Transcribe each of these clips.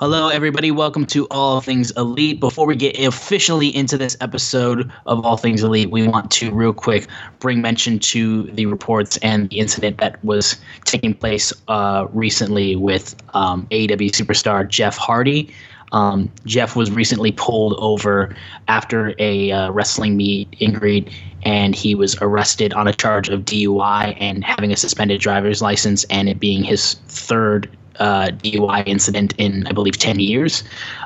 Hello, everybody. Welcome to All Things Elite. Before we get officially into this episode of All Things Elite, we want to real quick bring mention to the reports and the incident that was taking place uh, recently with um, AEW superstar Jeff Hardy. Um, Jeff was recently pulled over after a uh, wrestling meet and greet, and he was arrested on a charge of DUI and having a suspended driver's license, and it being his third uh, DUI incident in, I believe, 10 years.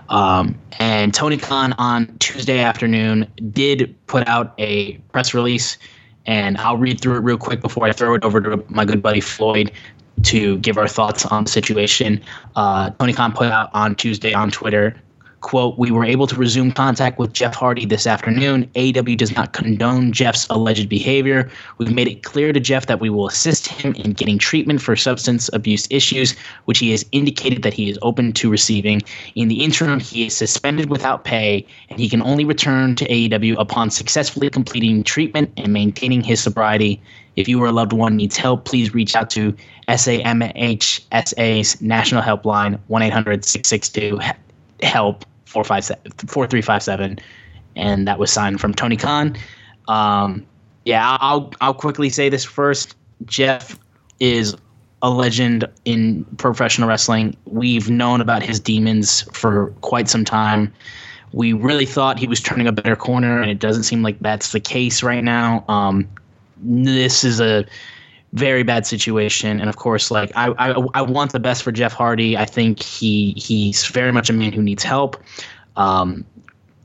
Um, and Tony Khan on Tuesday afternoon did put out a press release, and I'll read through it real quick before I throw it over to my good buddy Floyd to give our thoughts on the situation. Uh, Tony Khan put out on Tuesday on Twitter quote, we were able to resume contact with Jeff Hardy this afternoon. AEW does not condone Jeff's alleged behavior. We've made it clear to Jeff that we will assist him in getting treatment for substance abuse issues, which he has indicated that he is open to receiving. In the interim, he is suspended without pay, and he can only return to AEW upon successfully completing treatment and maintaining his sobriety. If you or a loved one needs help, please reach out to SAMHSA's National Helpline, 1 800 662 help 4357 and that was signed from tony khan. Um, yeah i'll i'll quickly say this first. Jeff is a legend in professional wrestling. We've known about his demons for quite some time. We really thought he was turning a better corner and it doesn't seem like that's the case right now. Um, this is a very bad situation. And of course, like I, I, I want the best for Jeff Hardy. I think he he's very much a man who needs help. Um,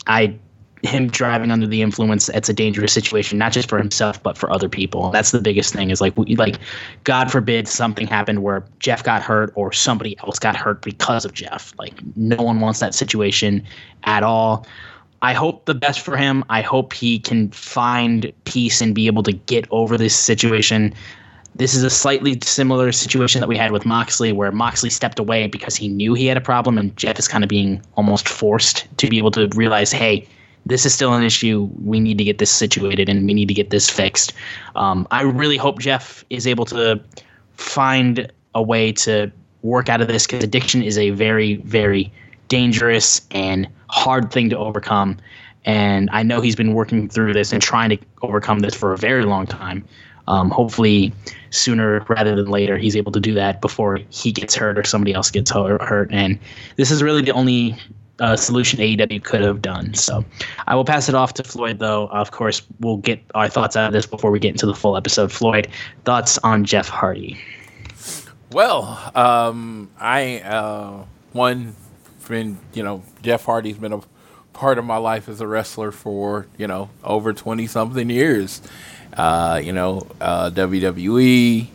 I him driving under the influence it's a dangerous situation not just for himself but for other people that's the biggest thing is like we, like god forbid something happened where jeff got hurt or somebody else got hurt because of jeff like no one wants that situation at all i hope the best for him i hope he can find peace and be able to get over this situation this is a slightly similar situation that we had with Moxley, where Moxley stepped away because he knew he had a problem, and Jeff is kind of being almost forced to be able to realize, hey, this is still an issue. We need to get this situated and we need to get this fixed. Um, I really hope Jeff is able to find a way to work out of this because addiction is a very, very dangerous and hard thing to overcome. And I know he's been working through this and trying to overcome this for a very long time. Um, hopefully, sooner rather than later, he's able to do that before he gets hurt or somebody else gets hurt. And this is really the only uh, solution AEW could have done. So I will pass it off to Floyd, though. Of course, we'll get our thoughts out of this before we get into the full episode. Floyd, thoughts on Jeff Hardy? Well, um, I uh, one been, you know, Jeff Hardy's been a part of my life as a wrestler for you know over twenty something years uh, you know, uh, WWE,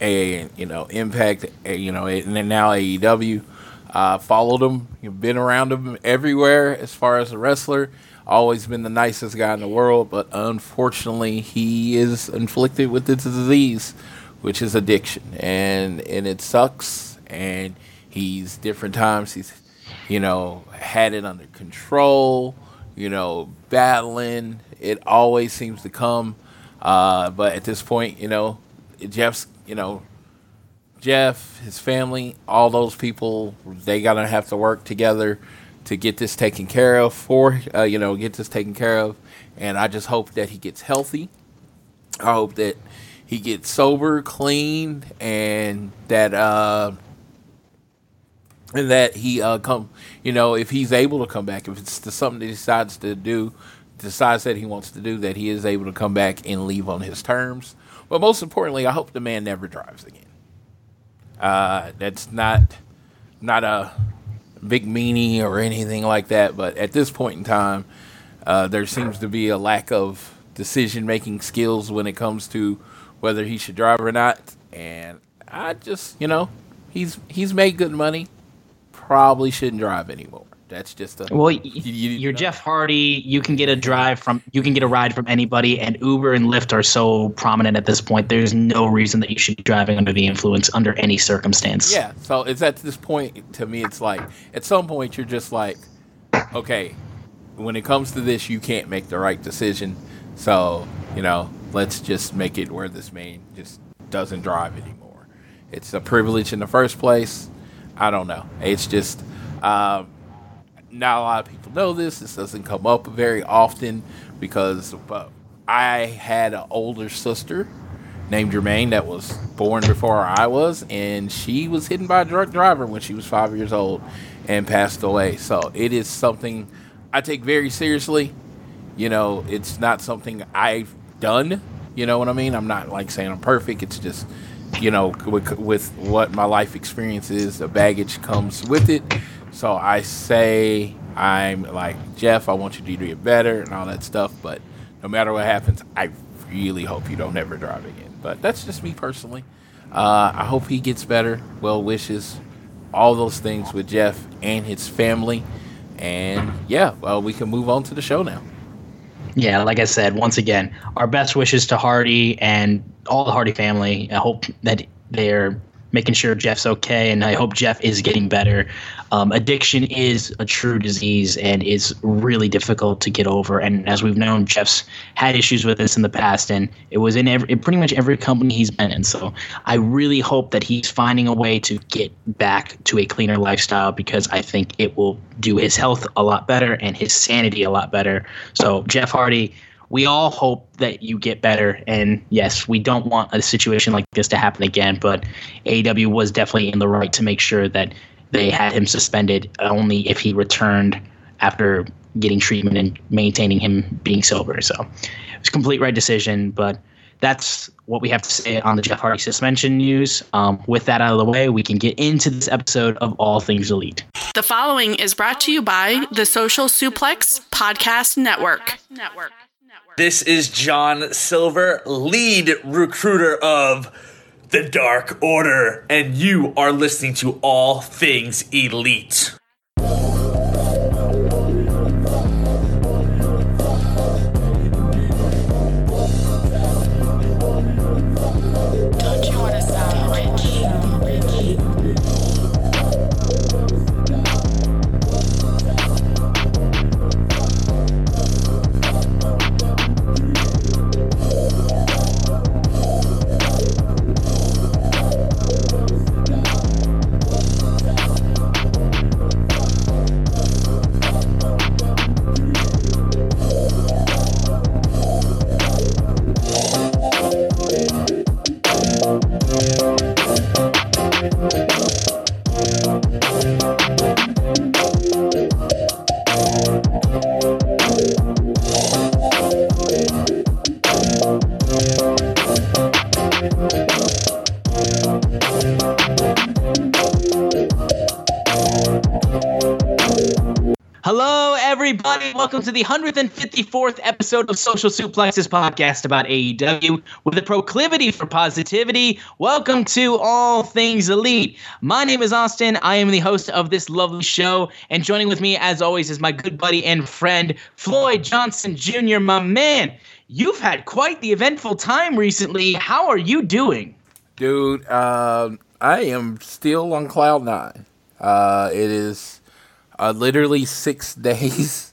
a you know Impact, you know, and then now AEW. Uh, followed him, You've been around him everywhere as far as a wrestler. Always been the nicest guy in the world, but unfortunately, he is inflicted with this disease, which is addiction, and and it sucks. And he's different times he's, you know, had it under control. You know, battling. It always seems to come uh, but at this point, you know, Jeff's, you know, Jeff, his family, all those people, they gotta have to work together to get this taken care of. For uh, you know, get this taken care of. And I just hope that he gets healthy. I hope that he gets sober, clean, and that uh, and that he uh, come. You know, if he's able to come back, if it's something he decides to do, decides that he wants to do, that he is able to come back and leave on his terms. But most importantly, I hope the man never drives again. Uh, that's not not a big meanie or anything like that. But at this point in time, uh, there seems to be a lack of decision making skills when it comes to whether he should drive or not. And I just, you know, he's he's made good money. Probably shouldn't drive anymore. That's just a well. You, are Jeff Hardy. You can get a drive from. You can get a ride from anybody, and Uber and Lyft are so prominent at this point. There's no reason that you should be driving under the influence under any circumstance. Yeah. So it's at this point to me. It's like at some point you're just like, okay, when it comes to this, you can't make the right decision. So you know, let's just make it where this man just doesn't drive anymore. It's a privilege in the first place. I don't know. It's just Um, not a lot of people know this. This doesn't come up very often because uh, I had an older sister named Jermaine that was born before I was, and she was hit by a drunk driver when she was five years old and passed away. So it is something I take very seriously. You know, it's not something I've done. You know what I mean? I'm not like saying I'm perfect. It's just, you know, with, with what my life experience is, the baggage comes with it. So I say I'm like Jeff. I want you to do it better and all that stuff. But no matter what happens, I really hope you don't ever drive again. But that's just me personally. Uh, I hope he gets better. Well wishes, all those things with Jeff and his family. And yeah, well, we can move on to the show now. Yeah, like I said, once again, our best wishes to Hardy and all the Hardy family. I hope that they're making sure Jeff's okay, and I hope Jeff is getting better. Um, addiction is a true disease and is really difficult to get over. And as we've known, Jeff's had issues with this in the past, and it was in every, in pretty much every company he's been in. So I really hope that he's finding a way to get back to a cleaner lifestyle because I think it will do his health a lot better and his sanity a lot better. So Jeff Hardy we all hope that you get better. And yes, we don't want a situation like this to happen again. But AEW was definitely in the right to make sure that they had him suspended only if he returned after getting treatment and maintaining him being sober. So it was a complete right decision. But that's what we have to say on the Jeff Hardy suspension news. Um, with that out of the way, we can get into this episode of All Things Elite. The following is brought to you by the Social Suplex Podcast Network. Network. This is John Silver, lead recruiter of the Dark Order, and you are listening to All Things Elite. Welcome to the 154th episode of Social Suplexes podcast about AEW with a proclivity for positivity. Welcome to All Things Elite. My name is Austin. I am the host of this lovely show, and joining with me, as always, is my good buddy and friend, Floyd Johnson Jr., my man. You've had quite the eventful time recently. How are you doing? Dude, uh, I am still on cloud nine. Uh, it is uh, literally six days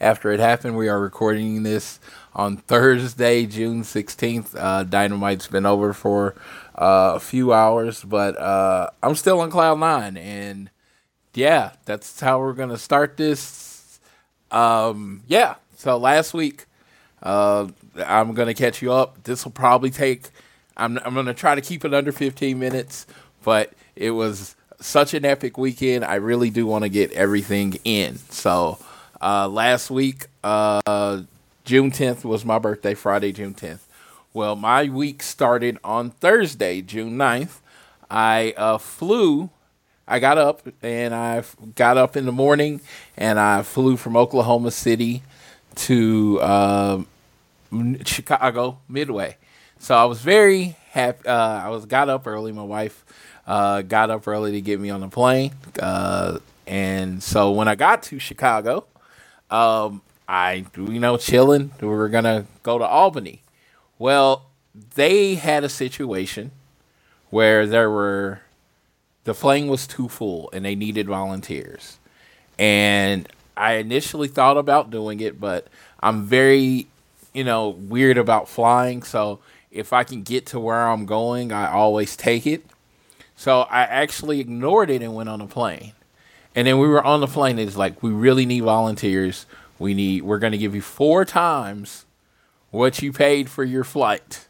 after it happened. We are recording this on Thursday, June 16th. Uh, Dynamite's been over for uh, a few hours, but uh, I'm still on Cloud 9. And yeah, that's how we're going to start this. Um, yeah, so last week, uh, I'm going to catch you up. This will probably take, I'm, I'm going to try to keep it under 15 minutes, but it was such an epic weekend. I really do want to get everything in. So, uh, last week, uh, June 10th was my birthday, Friday, June 10th. Well, my week started on Thursday, June 9th. I uh, flew, I got up and I got up in the morning and I flew from Oklahoma City to uh, Chicago Midway. So I was very happy. Uh, I was got up early. My wife uh, got up early to get me on the plane. Uh, and so when I got to Chicago, um, I, you know, chilling. We were gonna go to Albany. Well, they had a situation where there were the plane was too full and they needed volunteers. And I initially thought about doing it, but I'm very, you know, weird about flying. So if I can get to where I'm going, I always take it. So I actually ignored it and went on a plane. And then we were on the plane. It's like we really need volunteers. We need. We're going to give you four times what you paid for your flight,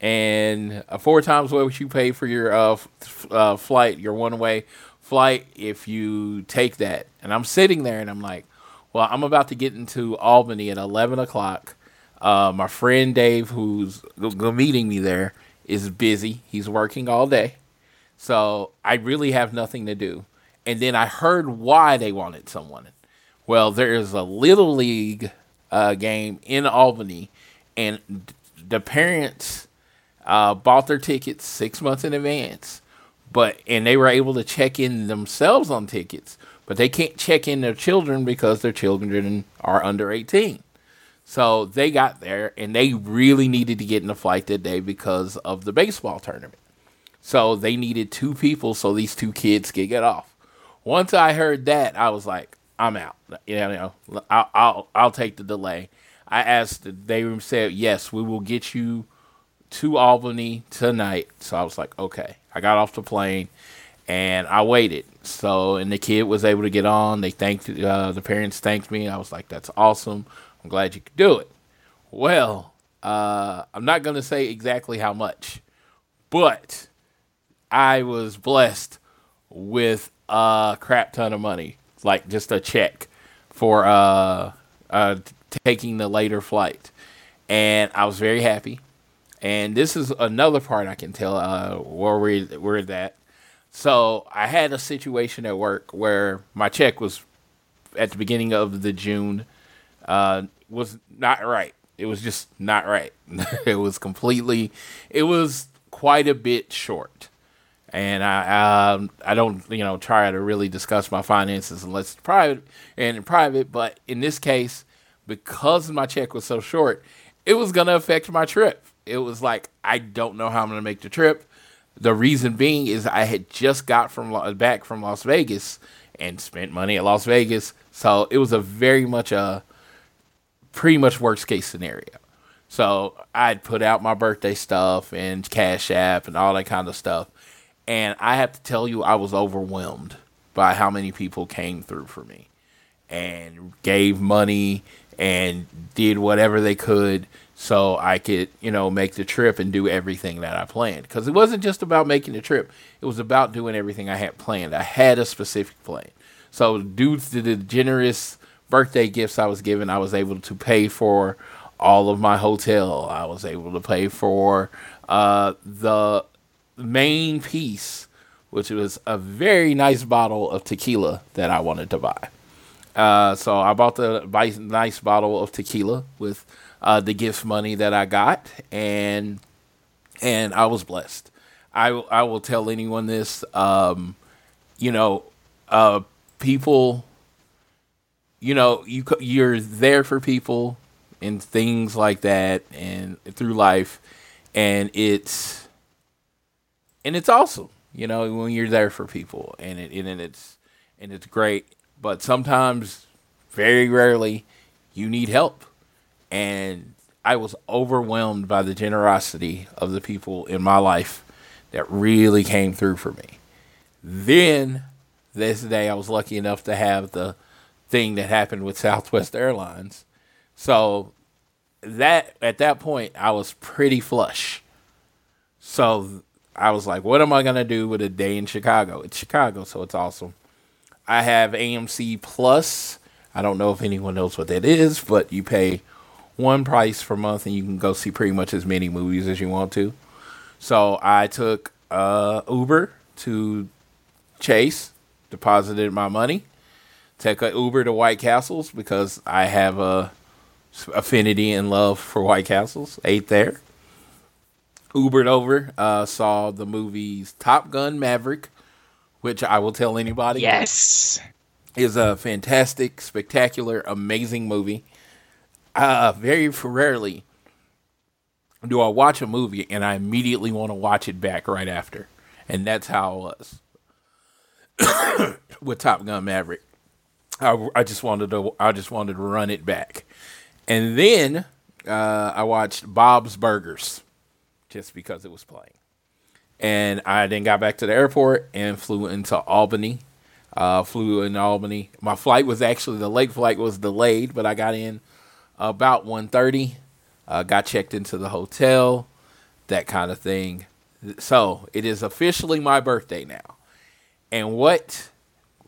and uh, four times what you paid for your uh, f- uh, flight, your one way flight, if you take that. And I'm sitting there and I'm like, well, I'm about to get into Albany at 11 o'clock. Uh, my friend Dave, who's meeting me there, is busy. He's working all day. So I really have nothing to do. And then I heard why they wanted someone. Well, there is a little league uh, game in Albany, and the parents uh, bought their tickets six months in advance, but and they were able to check in themselves on tickets, but they can't check in their children because their children are under 18. So they got there and they really needed to get in the flight that day because of the baseball tournament. So they needed two people so these two kids could get off. Once I heard that, I was like, I'm out. You know, I'll I'll, I'll take the delay. I asked. They said yes, we will get you to Albany tonight. So I was like, okay. I got off the plane and I waited. So and the kid was able to get on. They thanked uh, the parents thanked me. I was like, that's awesome. I'm glad you could do it. Well, uh, I'm not gonna say exactly how much, but I was blessed with a crap ton of money, like just a check for uh, uh, taking the later flight, and I was very happy. And this is another part I can tell uh, where we where that. So I had a situation at work where my check was at the beginning of the June uh, was not right. It was just not right. it was completely. It was quite a bit short, and I um, I don't you know try to really discuss my finances unless it's private and in private. But in this case, because my check was so short, it was gonna affect my trip. It was like I don't know how I'm gonna make the trip. The reason being is I had just got from back from Las Vegas and spent money at Las Vegas, so it was a very much a pretty much worst case scenario. So I'd put out my birthday stuff and Cash App and all that kind of stuff, and I have to tell you, I was overwhelmed by how many people came through for me and gave money and did whatever they could so I could, you know, make the trip and do everything that I planned. Because it wasn't just about making the trip, it was about doing everything I had planned. I had a specific plan. So, due to the generous birthday gifts I was given, I was able to pay for all of my hotel. I was able to pay for uh, the main piece, which was a very nice bottle of tequila that I wanted to buy. Uh, so I bought the nice bottle of tequila with uh, the gift money that I got, and and I was blessed. I I will tell anyone this. Um, you know, uh, people. You know, you you're there for people and things like that, and through life, and it's and it's awesome. You know, when you're there for people, and it and it's and it's great. But sometimes, very rarely, you need help. And I was overwhelmed by the generosity of the people in my life that really came through for me. Then, this day, I was lucky enough to have the thing that happened with Southwest Airlines. So, that at that point, I was pretty flush. So, I was like, what am I going to do with a day in Chicago? It's Chicago, so it's awesome. I have AMC Plus. I don't know if anyone knows what that is, but you pay one price per month and you can go see pretty much as many movies as you want to. So I took uh, Uber to Chase, deposited my money, took a Uber to White Castles because I have a affinity and love for White Castles. Ate there. Ubered over, uh, saw the movies Top Gun Maverick, which I will tell anybody Yes. is a fantastic, spectacular, amazing movie. Uh, very rarely do I watch a movie and I immediately want to watch it back right after, and that's how it was with Top Gun Maverick. I, I just wanted to I just wanted to run it back, and then uh, I watched Bob's Burgers just because it was playing, and I then got back to the airport and flew into Albany Uh, flew in Albany. My flight was actually the late flight was delayed, but I got in about 1.30. Uh, got checked into the hotel, that kind of thing. So it is officially my birthday now. And what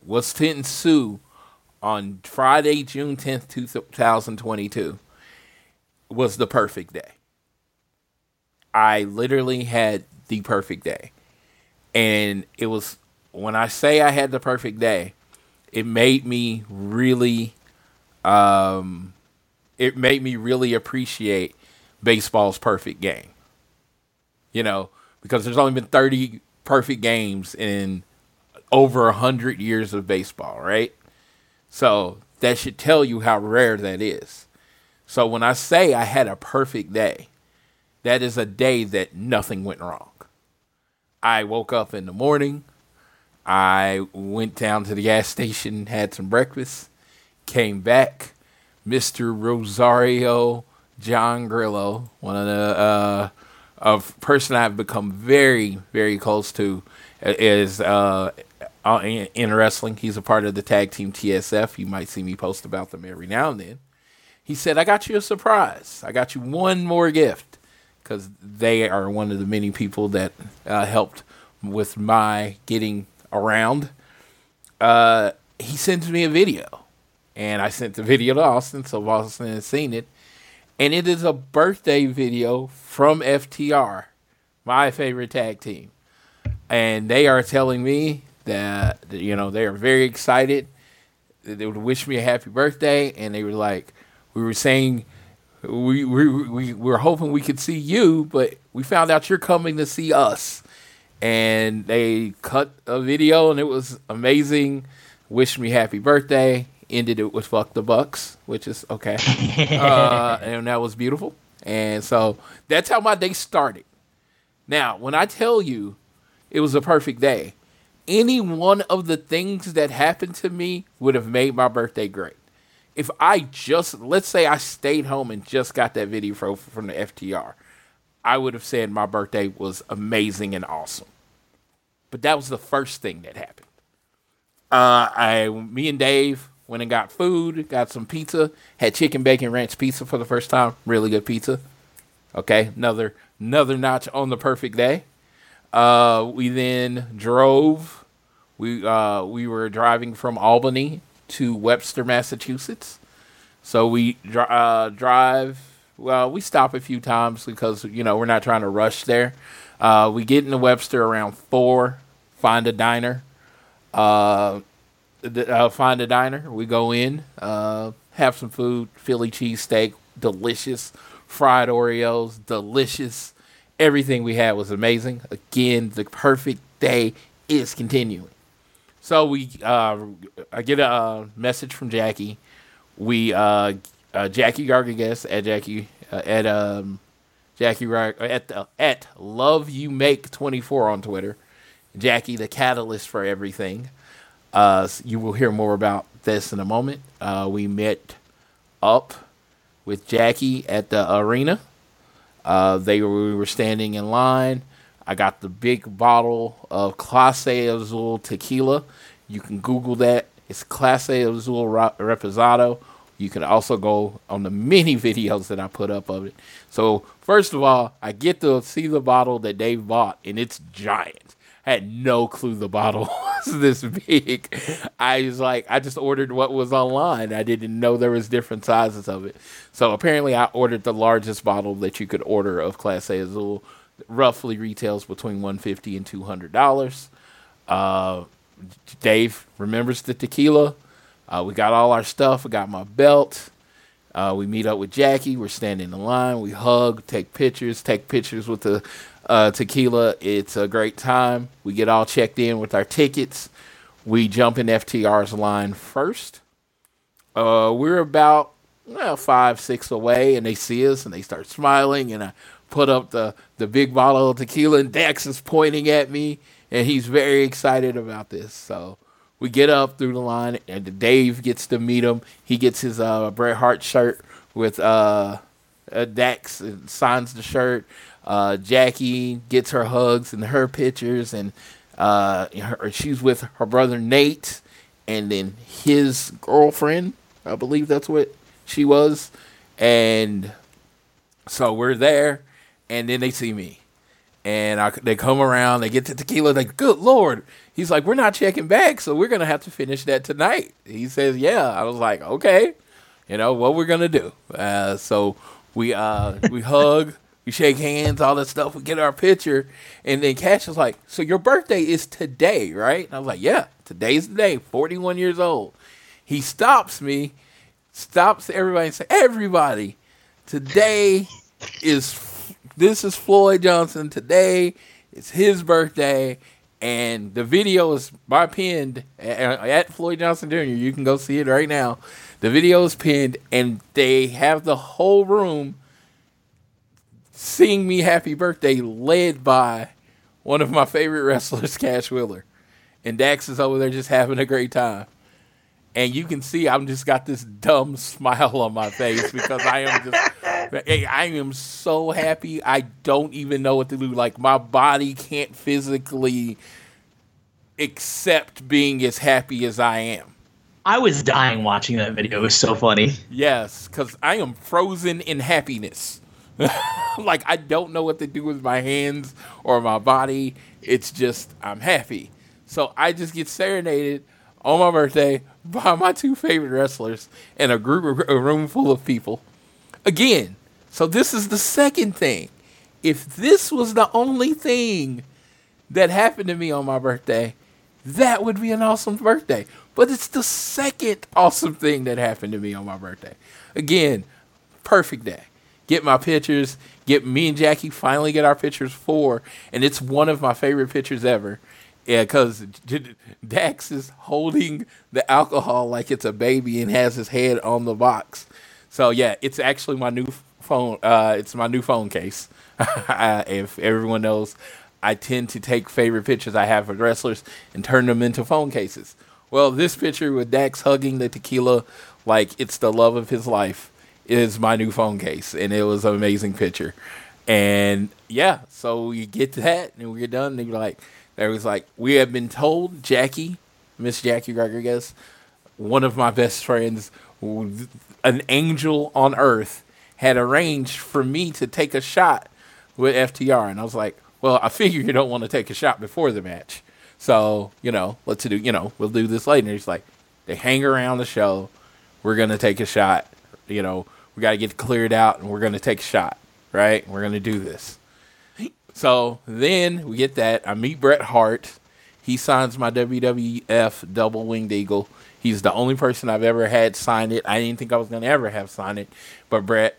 was to ensue on Friday, June 10th, 2022 was the perfect day. I literally had the perfect day. And it was when I say I had the perfect day, it made me really um it made me really appreciate baseball's perfect game. You know, because there's only been 30 perfect games in over 100 years of baseball, right? So that should tell you how rare that is. So when I say I had a perfect day, that is a day that nothing went wrong. I woke up in the morning. I went down to the gas station, had some breakfast, came back. Mr. Rosario John Grillo, one of the uh, person I've become very, very close to, is uh, uh in wrestling. He's a part of the tag team TSF. You might see me post about them every now and then. He said, "I got you a surprise. I got you one more gift." Because they are one of the many people that uh, helped with my getting around. Uh, he sends me a video, and I sent the video to Austin, so Austin has seen it, and it is a birthday video from FTR, my favorite tag team, and they are telling me that you know they are very excited. They would wish me a happy birthday, and they were like, we were saying we, we, we, we're hoping we could see you, but we found out you're coming to see us. And they cut a video, and it was amazing. Wish me happy birthday. Ended it with fuck the Bucks, which is okay. uh, and that was beautiful. And so that's how my day started. Now, when I tell you it was a perfect day, any one of the things that happened to me would have made my birthday great if I just let's say I stayed home and just got that video from from the FTR, I would have said my birthday was amazing and awesome. But that was the first thing that happened. Uh, I, me and Dave went and got food, got some pizza, had chicken bacon ranch pizza for the first time. Really good pizza. Okay, another another notch on the perfect day. Uh, we then drove. We uh, we were driving from Albany to Webster, Massachusetts. So we uh, drive. Well, we stop a few times because you know we're not trying to rush there. Uh, we get into Webster around four. Find a diner. Uh, uh, find a diner. We go in. Uh, have some food. Philly cheesesteak, delicious. Fried Oreos, delicious. Everything we had was amazing. Again, the perfect day is continuing. So we, uh, I get a message from Jackie. We, uh, uh, Jackie Gargagues at Jackie uh, at um, Jackie at the, at Love You Make twenty four on Twitter. Jackie, the catalyst for everything. Uh, you will hear more about this in a moment. Uh, we met up with Jackie at the arena. Uh, they were, we were standing in line. I got the big bottle of Clase Azul tequila. You can Google that. It's Clase Azul Reposado. You can also go on the many videos that I put up of it. So first of all, I get to see the bottle that they bought, and it's giant. I had no clue the bottle was this big. I was like, I just ordered what was online. I didn't know there was different sizes of it. So apparently, I ordered the largest bottle that you could order of Clase Azul roughly retails between 150 and 200 dollars. Uh, dave remembers the tequila. Uh, we got all our stuff. I got my belt. Uh, we meet up with jackie. We're standing in line. We hug take pictures take pictures with the uh, tequila. It's a great time. We get all checked in with our tickets. We jump in ftr's line first. Uh, we're about well, five six away and they see us and they start smiling and i put up the, the big bottle of tequila, and Dax is pointing at me, and he's very excited about this. So we get up through the line, and Dave gets to meet him. He gets his uh, Bret Hart shirt with uh, uh, Dax and signs the shirt. Uh, Jackie gets her hugs and her pictures, and uh, her, she's with her brother Nate. and then his girlfriend, I believe that's what she was, and so we're there, and then they see me, and I, they come around, they get to tequila, like, good lord. He's like, we're not checking back, so we're gonna have to finish that tonight. He says, yeah. I was like, okay, you know what we're gonna do. Uh, so we uh, we hug, we shake hands, all that stuff. We get our picture, and then Cash is like, so your birthday is today, right? And I was like, yeah, today's the day. Forty one years old. He stops me, stops everybody, and say, everybody, today is this is Floyd Johnson. Today it's his birthday, and the video is by pinned at, Floyd Johnson Jr. You can go see it right now. The video is pinned, and they have the whole room sing me happy birthday, led by one of my favorite wrestlers, Cash Wheeler. And Dax is over there just having a great time. And you can see I'm just got this dumb smile on my face because I am just I am so happy. I don't even know what to do. Like my body can't physically accept being as happy as I am. I was dying watching that video. It was so funny. Yes, because I am frozen in happiness. like I don't know what to do with my hands or my body. It's just I'm happy. So I just get serenaded on my birthday by my two favorite wrestlers and a group a room full of people. Again, so this is the second thing. If this was the only thing that happened to me on my birthday, that would be an awesome birthday. But it's the second awesome thing that happened to me on my birthday. Again, perfect day. Get my pictures. Get me and Jackie finally get our pictures for, and it's one of my favorite pictures ever. Yeah, because Dax is holding the alcohol like it's a baby and has his head on the box. So yeah, it's actually my new phone. Uh, it's my new phone case. if everyone knows, I tend to take favorite pictures I have of wrestlers and turn them into phone cases. Well, this picture with Dax hugging the tequila like it's the love of his life is my new phone case, and it was an amazing picture. And yeah, so you get to that, and we get done. And you're like, there was like, we have been told, Jackie, Miss Jackie Rodriguez, one of my best friends, an angel on earth, had arranged for me to take a shot with FTR, and I was like, well, I figure you don't want to take a shot before the match. So, you know, let's do, you know, we'll do this later. And he's like, they hang around the show. We're going to take a shot. You know, we got to get cleared out and we're going to take a shot, right? We're going to do this. So then we get that. I meet Bret Hart. He signs my WWF double winged eagle. He's the only person I've ever had sign it. I didn't think I was going to ever have signed it. But Bret,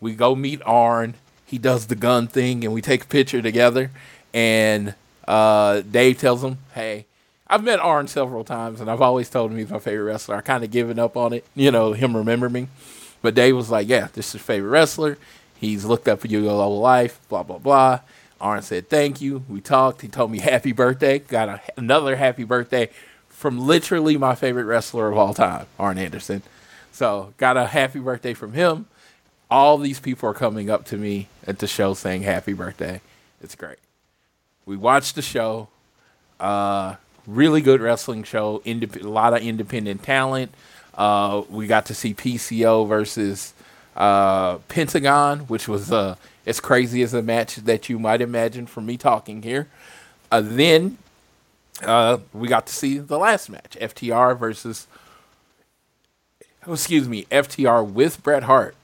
we go meet Arn he does the gun thing and we take a picture together and uh, Dave tells him, "Hey, I've met Arn several times and I've always told him he's my favorite wrestler. I kind of given up on it, you know, him remember me. But Dave was like, "Yeah, this is your favorite wrestler. He's looked up for you your whole life. Blah blah blah." Arn said, "Thank you." We talked. He told me happy birthday. Got a, another happy birthday from literally my favorite wrestler of all time, Arn Anderson. So got a happy birthday from him all these people are coming up to me at the show saying happy birthday. It's great. We watched the show. Uh, really good wrestling show. Indep- a lot of independent talent. Uh, we got to see PCO versus uh, Pentagon, which was uh, as crazy as a match that you might imagine from me talking here. Uh, then uh, we got to see the last match FTR versus, oh, excuse me, FTR with Bret Hart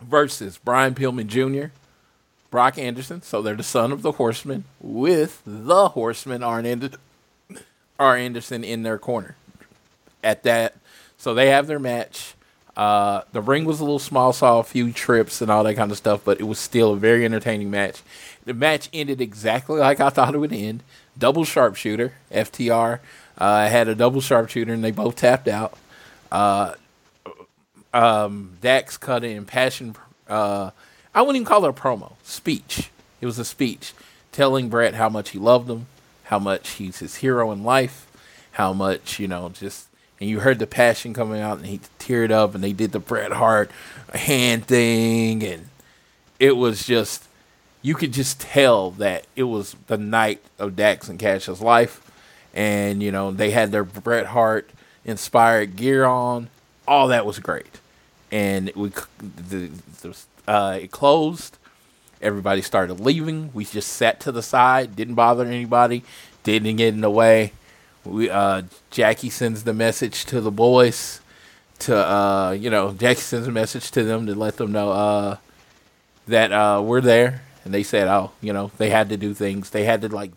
versus Brian Pillman Jr., Brock Anderson. So they're the son of the Horseman with the Horseman Arn, Anderson, Arn Anderson in their corner. At that, so they have their match. Uh, the ring was a little small, saw a few trips and all that kind of stuff, but it was still a very entertaining match. The match ended exactly like I thought it would end. Double sharpshooter. FTR uh, had a double sharpshooter, and they both tapped out. Uh, um, Dax cut in passion. Uh, I wouldn't even call it a promo. Speech. It was a speech telling Bret how much he loved him, how much he's his hero in life, how much you know just. And you heard the passion coming out, and he teared up, and they did the Bret Hart hand thing, and it was just you could just tell that it was the night of Dax and Cash's life, and you know they had their Bret Hart inspired gear on. All that was great, and we the, the uh, it closed. Everybody started leaving. We just sat to the side, didn't bother anybody, didn't get in the way. We uh, Jackie sends the message to the boys to uh, you know Jackie sends a message to them to let them know uh, that uh, we're there, and they said, oh, you know, they had to do things. They had to like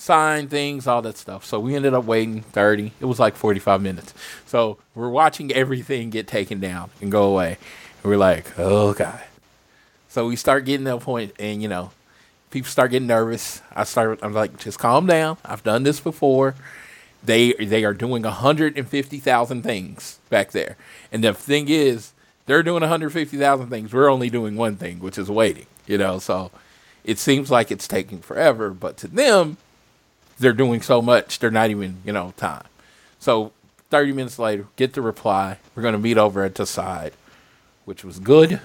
sign things, all that stuff. So we ended up waiting 30. It was like 45 minutes. So we're watching everything get taken down and go away. And we're like, oh god. So we start getting to a point, and you know, people start getting nervous. I start. I'm like, just calm down. I've done this before. They they are doing 150,000 things back there, and the thing is, they're doing 150,000 things. We're only doing one thing, which is waiting. You know, so it seems like it's taking forever, but to them, they're doing so much, they're not even you know time. So 30 minutes later, get the reply. We're going to meet over at the side, which was good.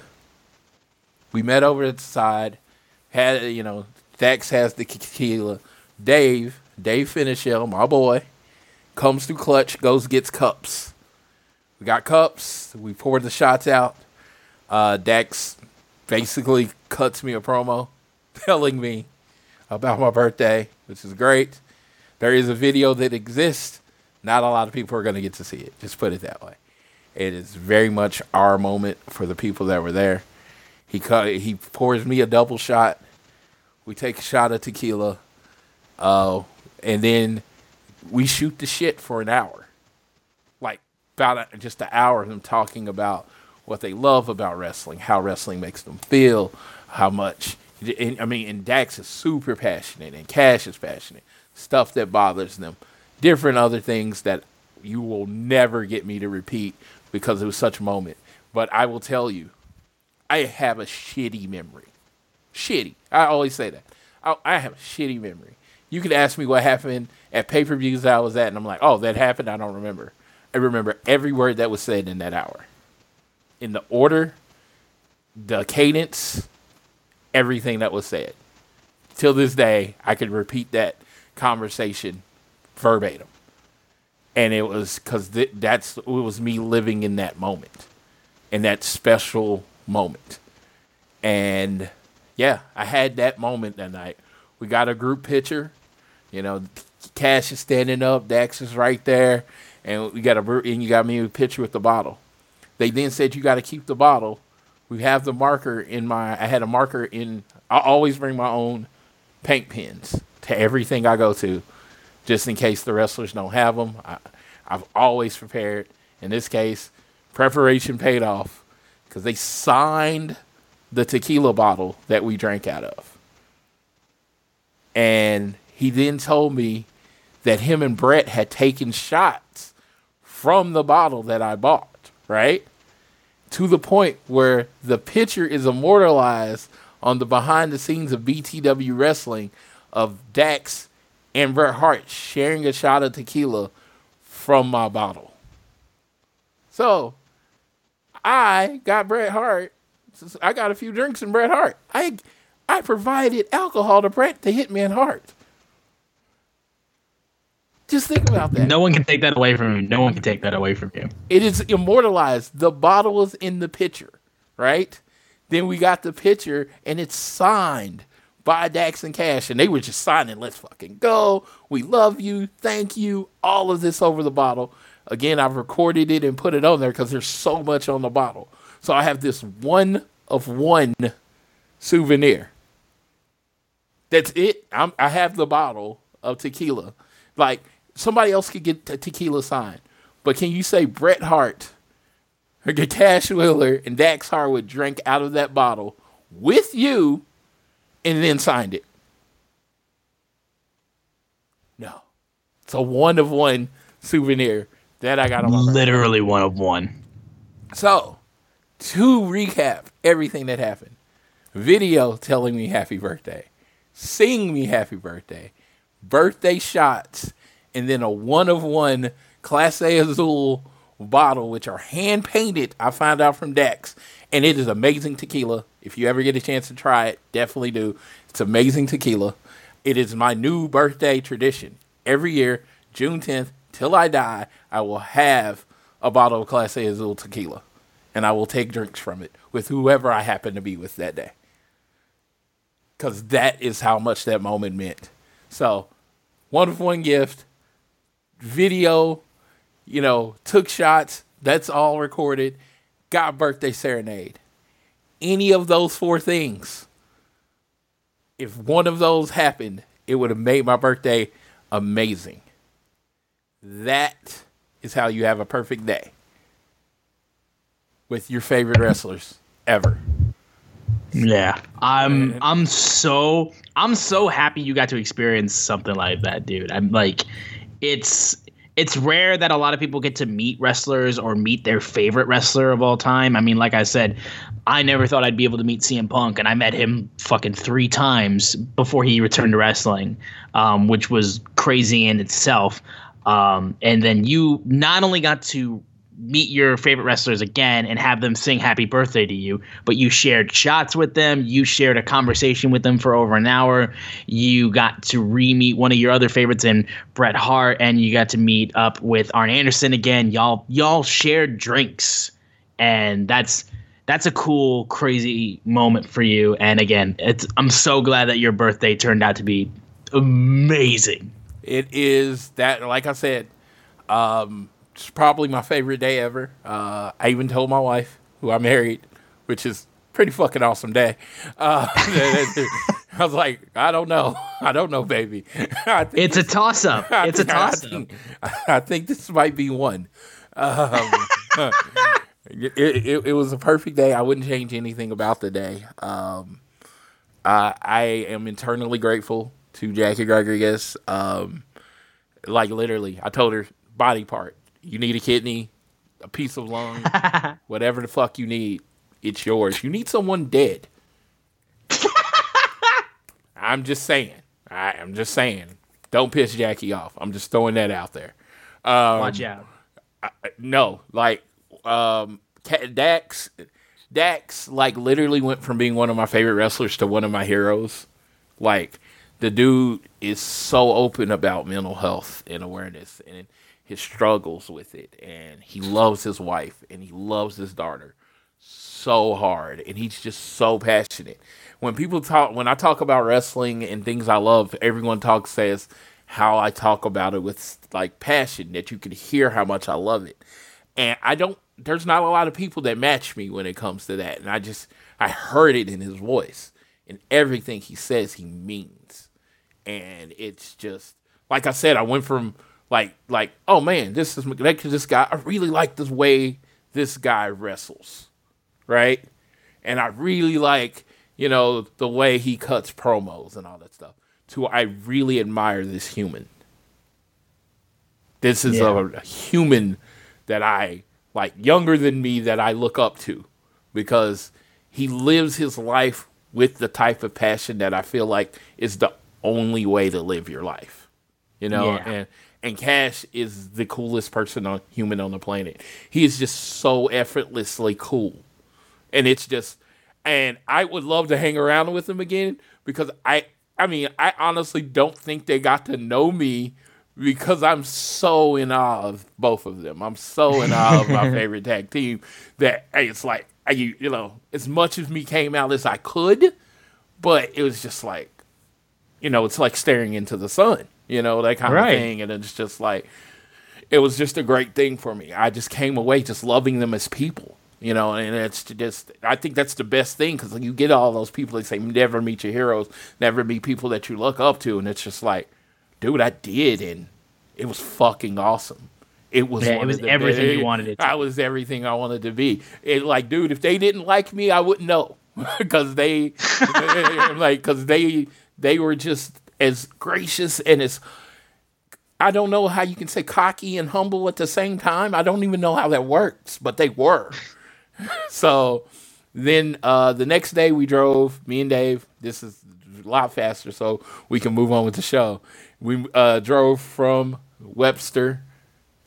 We met over at the side. Had you know, Dax has the tequila. Dave, Dave Finichel, my boy, comes through clutch, goes gets cups. We got cups. We poured the shots out. Uh, Dax basically cuts me a promo telling me about my birthday, which is great. There is a video that exists. Not a lot of people are going to get to see it. Just put it that way. It is very much our moment for the people that were there. He cut, he pours me a double shot. We take a shot of tequila, uh, and then we shoot the shit for an hour, like about a, just an hour of them talking about what they love about wrestling, how wrestling makes them feel, how much. And, I mean, and Dax is super passionate, and Cash is passionate. Stuff that bothers them, different other things that you will never get me to repeat because it was such a moment. But I will tell you, I have a shitty memory. Shitty. I always say that. I, I have a shitty memory. You could ask me what happened at pay per views I was at, and I'm like, oh, that happened. I don't remember. I remember every word that was said in that hour, in the order, the cadence, everything that was said. Till this day, I could repeat that conversation verbatim, and it was because th- that's it was me living in that moment, in that special moment, and yeah, I had that moment that night. We got a group picture, you know. Cash is standing up, Dax is right there, and we got a and you got me a picture with the bottle. They then said you got to keep the bottle. We have the marker in my. I had a marker in. I always bring my own paint pens to everything I go to, just in case the wrestlers don't have them. I, I've always prepared. In this case, preparation paid off because they signed the tequila bottle that we drank out of. And he then told me that him and Bret had taken shots from the bottle that I bought, right? To the point where the picture is immortalized on the behind the scenes of BTW Wrestling of Dax and Bret Hart sharing a shot of tequila from my bottle. So I got Bret Hart. I got a few drinks in Bret Hart. I I provided alcohol to Bret to Hitman Hart. Just think about that. No one can take that away from you. No one can take that away from you. It is immortalized. The bottle is in the picture, right? Then we got the picture and it's signed by Dax and Cash, and they were just signing, let's fucking go. We love you. Thank you. All of this over the bottle. Again, I've recorded it and put it on there because there's so much on the bottle. So I have this one of one souvenir. That's it. I'm, i have the bottle of tequila. Like somebody else could get tequila signed, but can you say Bret Hart, or Cash Wheeler, and Dax Harwood drank out of that bottle with you, and then signed it? No, it's a one of one souvenir that I got on my literally one of one. So, to recap everything that happened, video telling me happy birthday, sing me happy birthday, birthday shots, and then a one of one Clase Azul bottle, which are hand painted. I found out from Dax, and it is amazing tequila. If you ever get a chance to try it, definitely do. It's amazing tequila. It is my new birthday tradition. Every year, June 10th, till I die, I will have a bottle of Clase Azul tequila, and I will take drinks from it with whoever I happen to be with that day. Because that is how much that moment meant. So, one of one gift, video, you know, took shots. That's all recorded. Got birthday serenade. Any of those four things, if one of those happened, it would have made my birthday amazing. That is how you have a perfect day with your favorite wrestlers ever. Yeah, I'm I'm so I'm so happy you got to experience something like that, dude. I'm like, it's it's rare that a lot of people get to meet wrestlers or meet their favorite wrestler of all time. I mean, like I said, I never thought I'd be able to meet CM Punk, and I met him fucking three times before he returned to wrestling, um, which was crazy in itself. Um, and then you not only got to meet your favorite wrestlers again and have them sing happy birthday to you but you shared shots with them you shared a conversation with them for over an hour you got to re-meet one of your other favorites in bret hart and you got to meet up with arn anderson again. Y'all y'all shared drinks and that's that's a cool crazy moment for you. And again it's i'm so glad that your birthday turned out to be amazing. It is that, like I said, um, it's probably my favorite day ever. Uh, I even told my wife, who I married, which is pretty fucking awesome day. Uh, I was like, I don't know, I don't know, baby. It's a toss-up I it's a think- toss-up think, I think this might be one. Um, it, it, it was a perfect day. I wouldn't change anything about the day. Um, I, I am internally grateful to Jackie Rodriguez. Um, like literally, I told her body part. You need a kidney, a piece of lung, whatever the fuck you need, it's yours. You need someone dead. I'm just saying. I, I'm just saying. Don't piss Jackie off. I'm just throwing that out there. Um, watch out no, like um, Dax, Dax, like literally went from being one of my favorite wrestlers to one of my heroes. Like the dude is so open about mental health and awareness and his struggles with it, and he loves his wife and he loves his daughter so hard, and he's just so passionate. When people talk, when I talk about wrestling and things I love, everyone talks says how I talk about it with like passion that you can hear how much I love it. And I don't there's not a lot of people that match me when it comes to that. And I just I heard it in his voice. And everything he says he means. And it's just like I said, I went from like like, oh man, this is this guy I really like this way this guy wrestles. Right? And I really like, you know, the way he cuts promos and all that stuff. To I really admire this human. This is Yeah. a, a human that I like younger than me that I look up to because he lives his life with the type of passion that I feel like is the only way to live your life. You know, Yeah. and and Cash is the coolest person on human on the planet. He is just so effortlessly cool. And it's just and I would love to hang around with him again because I I mean, I honestly don't think they got to know me because I'm so in awe of both of them. I'm so in awe of my favorite tag team that hey, it's like I, you you know, as much as me came out as I could, but it was just like, you know, it's like staring into the sun, you know, that kind Right. of thing, and it's just like, it was just a great thing for me. I just came away just loving them as people, you know, and it's just, I think that's the best thing because you get all those people that say, never meet your heroes, never meet people that you look up to, and it's just like, dude, I did, and it was fucking awesome. It was, Yeah, it was everything you wanted it to I was everything I wanted to be. It like, dude, if they didn't like me, I wouldn't know because they, like, because they they were just as gracious and as I don't know how you can say cocky and humble at the same time. I don't even know how that works, but they were. so then uh, the next day we drove, me and Dave, this is a lot faster, so we can move on with the show. We uh, drove from Webster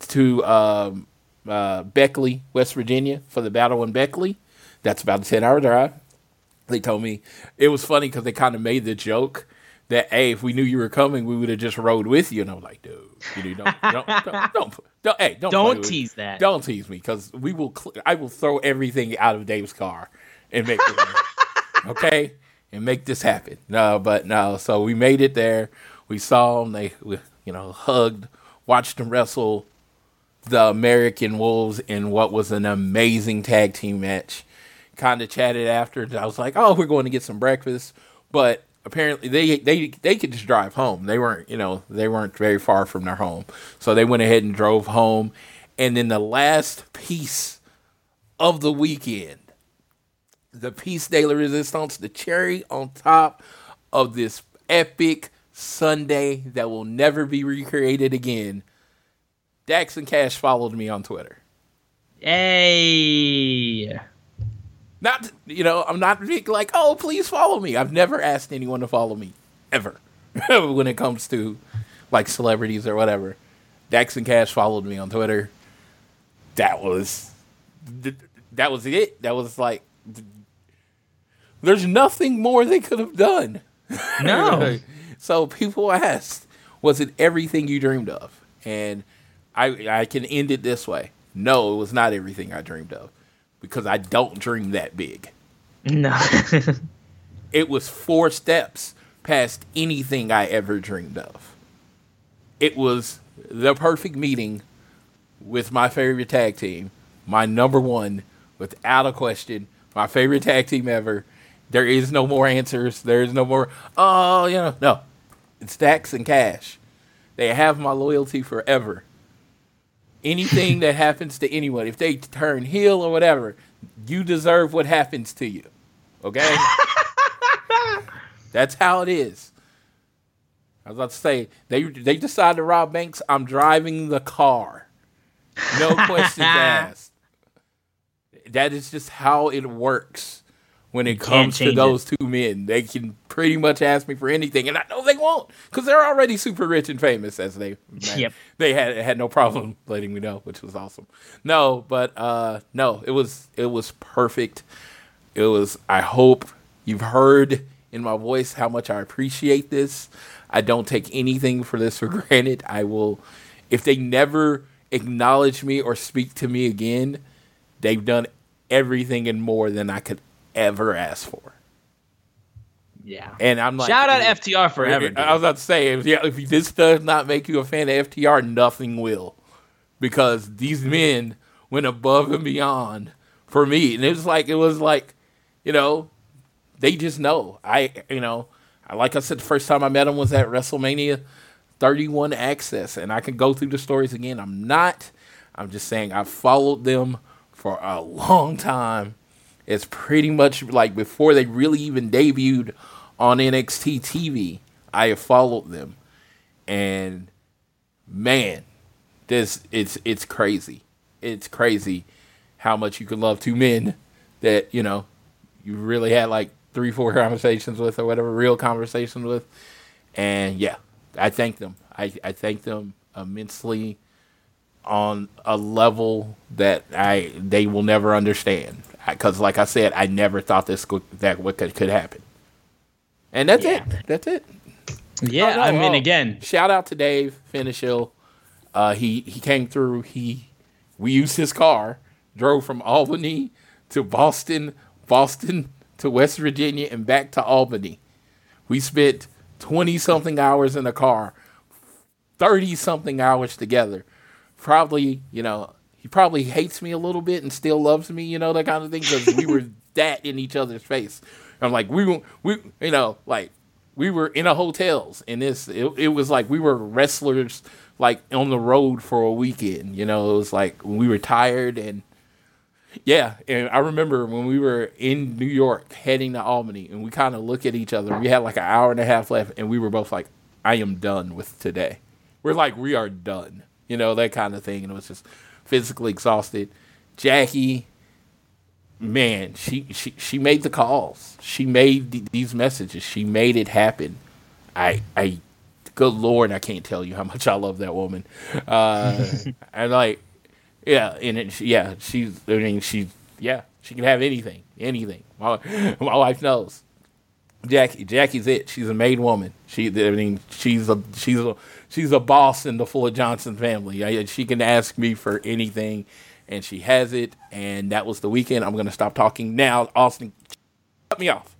to um, uh, Beckley, West Virginia for the battle in Beckley. That's about a 10 hour drive. They told me it was funny because they kind of made the joke that hey, if we knew you were coming, we would have just rode with you. And I'm like, dude, you know, don't, don't, don't, don't, don't, hey, don't, Don't tease that. Don't tease me because we will. Cl- I will throw everything out of Dave's car and make it okay and make this happen. No, but no. So we made it there. We saw them. They, we, you know, hugged, watched them wrestle the American Wolves in what was an amazing tag team match. Kind of chatted after. I was like, "Oh, we're going to get some breakfast," but apparently they they they could just drive home. They weren't, you know, they weren't very far from their home, so they went ahead and drove home. And then the last piece of the weekend, the piece de la resistance, the cherry on top of this epic Sunday that will never be recreated again. Dax and Cash followed me on Twitter. Hey. Not, you know, I'm not big like, oh, please follow me. I've never asked anyone to follow me ever when it comes to like celebrities or whatever. Dax and Cash followed me on Twitter. That was, that was it. That was like, there's nothing more they could have done. No. so people asked, was it everything you dreamed of? And I I can end it this way. No, it was not everything I dreamed of because I don't dream that big. no. It was four steps past anything I ever dreamed of. It was the perfect meeting with my favorite tag team, my number one, without a question, my favorite tag team ever. There is no more answers. There is no more, oh, you know, no. It's Dax and Cash. They have my loyalty forever. Anything that happens to anyone, if they turn heel or whatever, you deserve what happens to you. Okay? That's how it is. I was about to say they they decide to rob banks. I'm driving the car. No questions asked. That is just how it works when it comes to those two men. They can pretty much ask me for anything, and I know they won't because they're already super rich and famous. As they Yep. they had had no problem letting me know, which was awesome. No, but uh, no, it was it was perfect. It was. I hope you've heard in my voice how much I appreciate this. I don't take anything for this for granted. I will, if they never acknowledge me or speak to me again, they've done everything and more than I could ever ask for. yeah. And I'm like, Shout out FTR forever. I was about to say, if, yeah, if this does not make you a fan of FTR, nothing will, because these men went above and beyond for me, and it was like it was like, you know, they just know. I, you know, I- like I said, the first time I met them was at WrestleMania 31 Access, and I can go through the stories again. I'm not. I'm just saying I followed them for a long time. It's pretty much like before they really even debuted on NXT TV. I have followed them, and man, this it's it's crazy. It's crazy how much you can love two men that you know you really had like three, four conversations with or whatever, real conversations with. And yeah, I thank them. I, I thank them immensely on a level that I they will never understand. Because, like I said, I never thought this could, that what could, could happen. And that's Yeah. it. That's it. yeah. Oh, no, I mean, oh. again, Shout out to Dave Finishill. Uh, he he came through. He we used his car, drove from Albany to Boston, Boston to West Virginia, and back to Albany. We spent twenty something hours in the car, thirty something hours together. Probably, you know, he probably hates me a little bit and still loves me, you know, that kind of thing, because we were that in each other's face. I'm like, we we, you know, like we were in a hotels and this it, it was like we were wrestlers like on the road for a weekend you know? It was like we were tired and yeah and i remember when we were in new york heading to albany and we kind of look at each other. We had like an hour and a half left and we were both like i am done with today. We're like we are done you know that kind of thing and it was just physically exhausted jackie man, she she she made the calls. She made th- these messages. She made it happen. I I good lord, I can't tell you how much I love that woman. Uh, and like, yeah, and it, yeah, she's. I mean, she yeah, she can have anything, anything. My my wife knows. Jackie. Jackie's it. She's a made woman. She, I mean, she's a she's a she's a boss in the Fuller Johnson family. I, she can ask me for anything, and she has it. And that was the weekend. I'm gonna stop talking now. Austin, cut me off.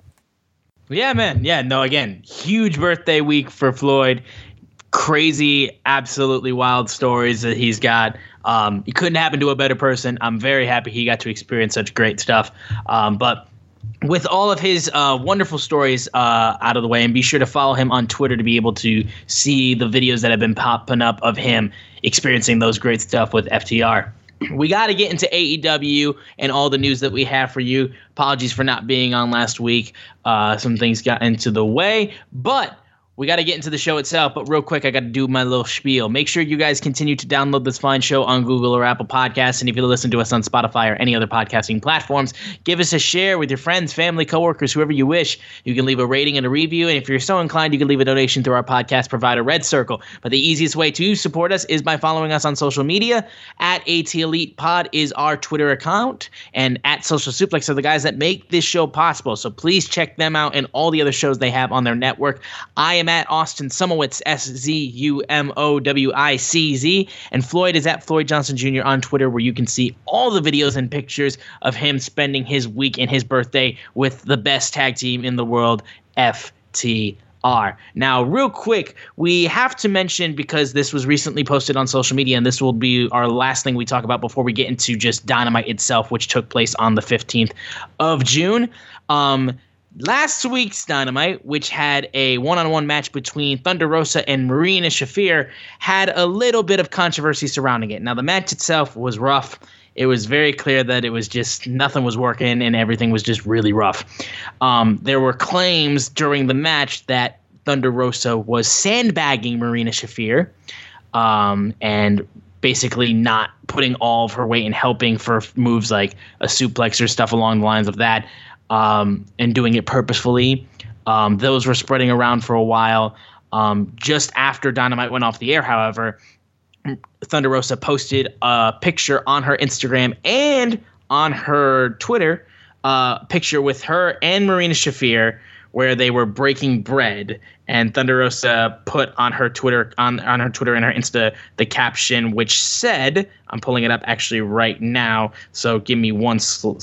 Yeah, man. Yeah, no. Again, huge birthday week for Floyd. Crazy, absolutely wild stories that he's got. Um, it couldn't happen to a better person. I'm very happy he got to experience such great stuff. Um, but with all of his uh, wonderful stories uh, out of the way, and be sure to follow him on Twitter to be able to see the videos that have been popping up of him experiencing those great stuff with FTR. We got to get into AEW and all the news that we have for you. Apologies for not being on last week. Uh, some things got into the way, but we got to get into the show itself, but real quick, I got to do my little spiel. Make sure you guys continue to download this fine show on Google or Apple Podcasts. And if you listen to us on Spotify or any other podcasting platforms, give us a share with your friends, family, coworkers, whoever you wish. You can leave a rating and a review. And if you're so inclined, you can leave a donation through our podcast provider, Red Circle. But the easiest way to support us is by following us on social media. At AT Elite Pod is our Twitter account, and at Social Suplex are the guys that make this show possible. So please check them out and all the other shows they have on their network. I am at Austin Szumowicz, S Z U M O W I C Z. And Floyd is at Floyd Johnson Jr. on Twitter, where you can see all the videos and pictures of him spending his week and his birthday with the best tag team in the world, FT. Are. Now, real quick, we have to mention because this was recently posted on social media, and this will be our last thing we talk about before we get into just Dynamite itself, which took place on the 15th of June. Um, last week's Dynamite, which had a one-on-one match between Thunder Rosa and Marina Shafir, had a little bit of controversy surrounding it. Now, the match itself was rough. It was very clear that it was just nothing was working and everything was just really rough. Um, there were claims during the match that Thunder Rosa was sandbagging Marina Shafir um, and basically not putting all of her weight and helping for moves like a suplex or stuff along the lines of that um, and doing it purposefully. Um, those were spreading around for a while. Um, just after Dynamite went off the air, however, Thunder Rosa posted a picture on her Instagram and on her Twitter, uh, picture with her and Marina Shafir where they were breaking bread and Thunder Rosa put on her Twitter on on her Twitter and her Insta the caption which said I'm pulling it up actually right now so give me one sl-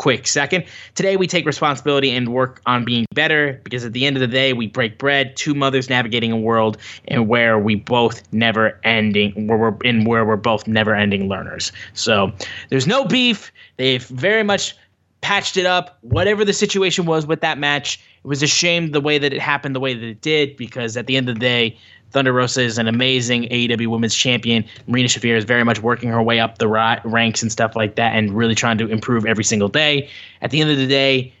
quick second. Today, we take responsibility and work on being better because at the end of the day, we break bread. Two mothers navigating a world and where we both never ending, where we're in where we're both never ending learners. So there's no beef. They've very much patched it up. Whatever the situation was with that match, it was a shame the way that it happened, the way that it did, because at the end of the day, Thunder Rosa is an amazing AEW Women's Champion. Marina Shafir is very much working her way up the ranks and stuff like that, and really trying to improve every single day. At the end of the day,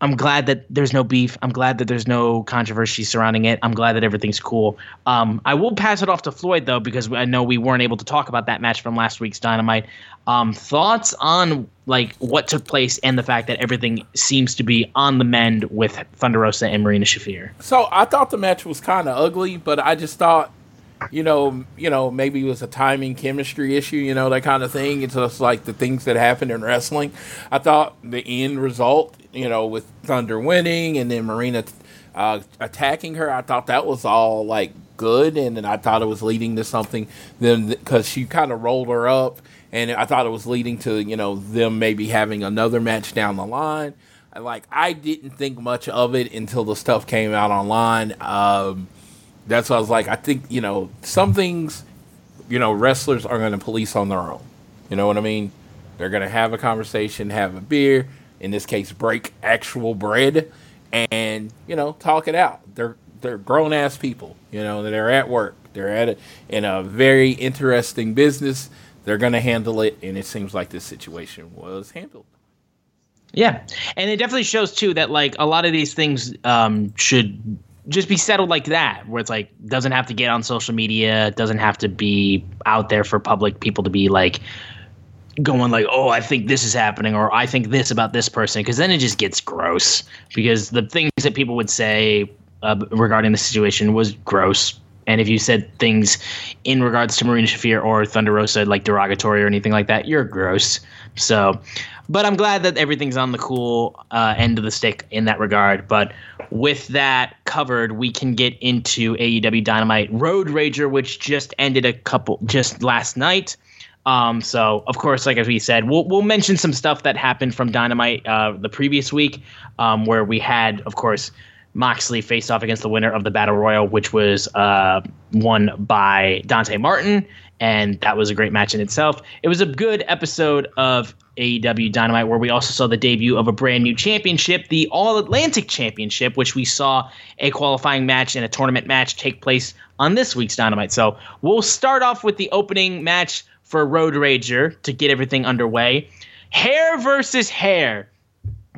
I'm glad that there's no beef. I'm glad that there's no controversy surrounding it. I'm glad that everything's cool. Um, I will pass it off to Floyd though, because I know we weren't able to talk about that match from last week's Dynamite. Um, thoughts on like what took place and the fact that everything seems to be on the mend with Thunder Rosa and Marina Shafir. So I thought the match was kind of ugly, but I just thought you know, you know, maybe it was a timing chemistry issue, you know, that kind of thing. It's just like the things that happen in wrestling. I thought the end result, you know, with Thunder winning and then Marina uh, attacking her, I thought that was all like good, and then I thought it was leading to something. Then because she kind of rolled her up, and I thought it was leading to you know them maybe having another match down the line. Like I didn't think much of it until the stuff came out online. Um, that's why I was like, I think you know some things, you know, wrestlers are going to police on their own. You know what I mean? They're going to have a conversation, have a beer. In this case, break actual bread, and you know, talk it out. They're they're grown ass people. You know, they're at work. They're at it in a very interesting business. They're going to handle it, and it seems like this situation was handled. Yeah, and it definitely shows too that like a lot of these things um, should just be settled like that, where it's like doesn't have to get on social media, doesn't have to be out there for public people to be like going like, oh, I think this is happening, or I think this about this person, because then it just gets gross. Because the things that people would say uh, regarding the situation was gross And if you said things in regards to Marina Shafir or Thunder Rosa like derogatory or anything like that, you're gross. So, but I'm glad that everything's on the cool uh, end of the stick in that regard. But with that covered, we can get into AEW Dynamite Road Rager, which just ended a couple just last night. Um, so of course, like as we said, we'll we'll mention some stuff that happened from Dynamite uh, the previous week, um, where we had, of course, Moxley faced off against the winner of the Battle Royal, which was uh, won by Dante Martin, and that was a great match in itself. It was a good episode of AEW Dynamite where we also saw the debut of a brand new championship, the All Atlantic Championship, which we saw a qualifying match and a tournament match take place on this week's Dynamite. So we'll start off with the opening match for Road Rager to get everything underway. Hair versus hair.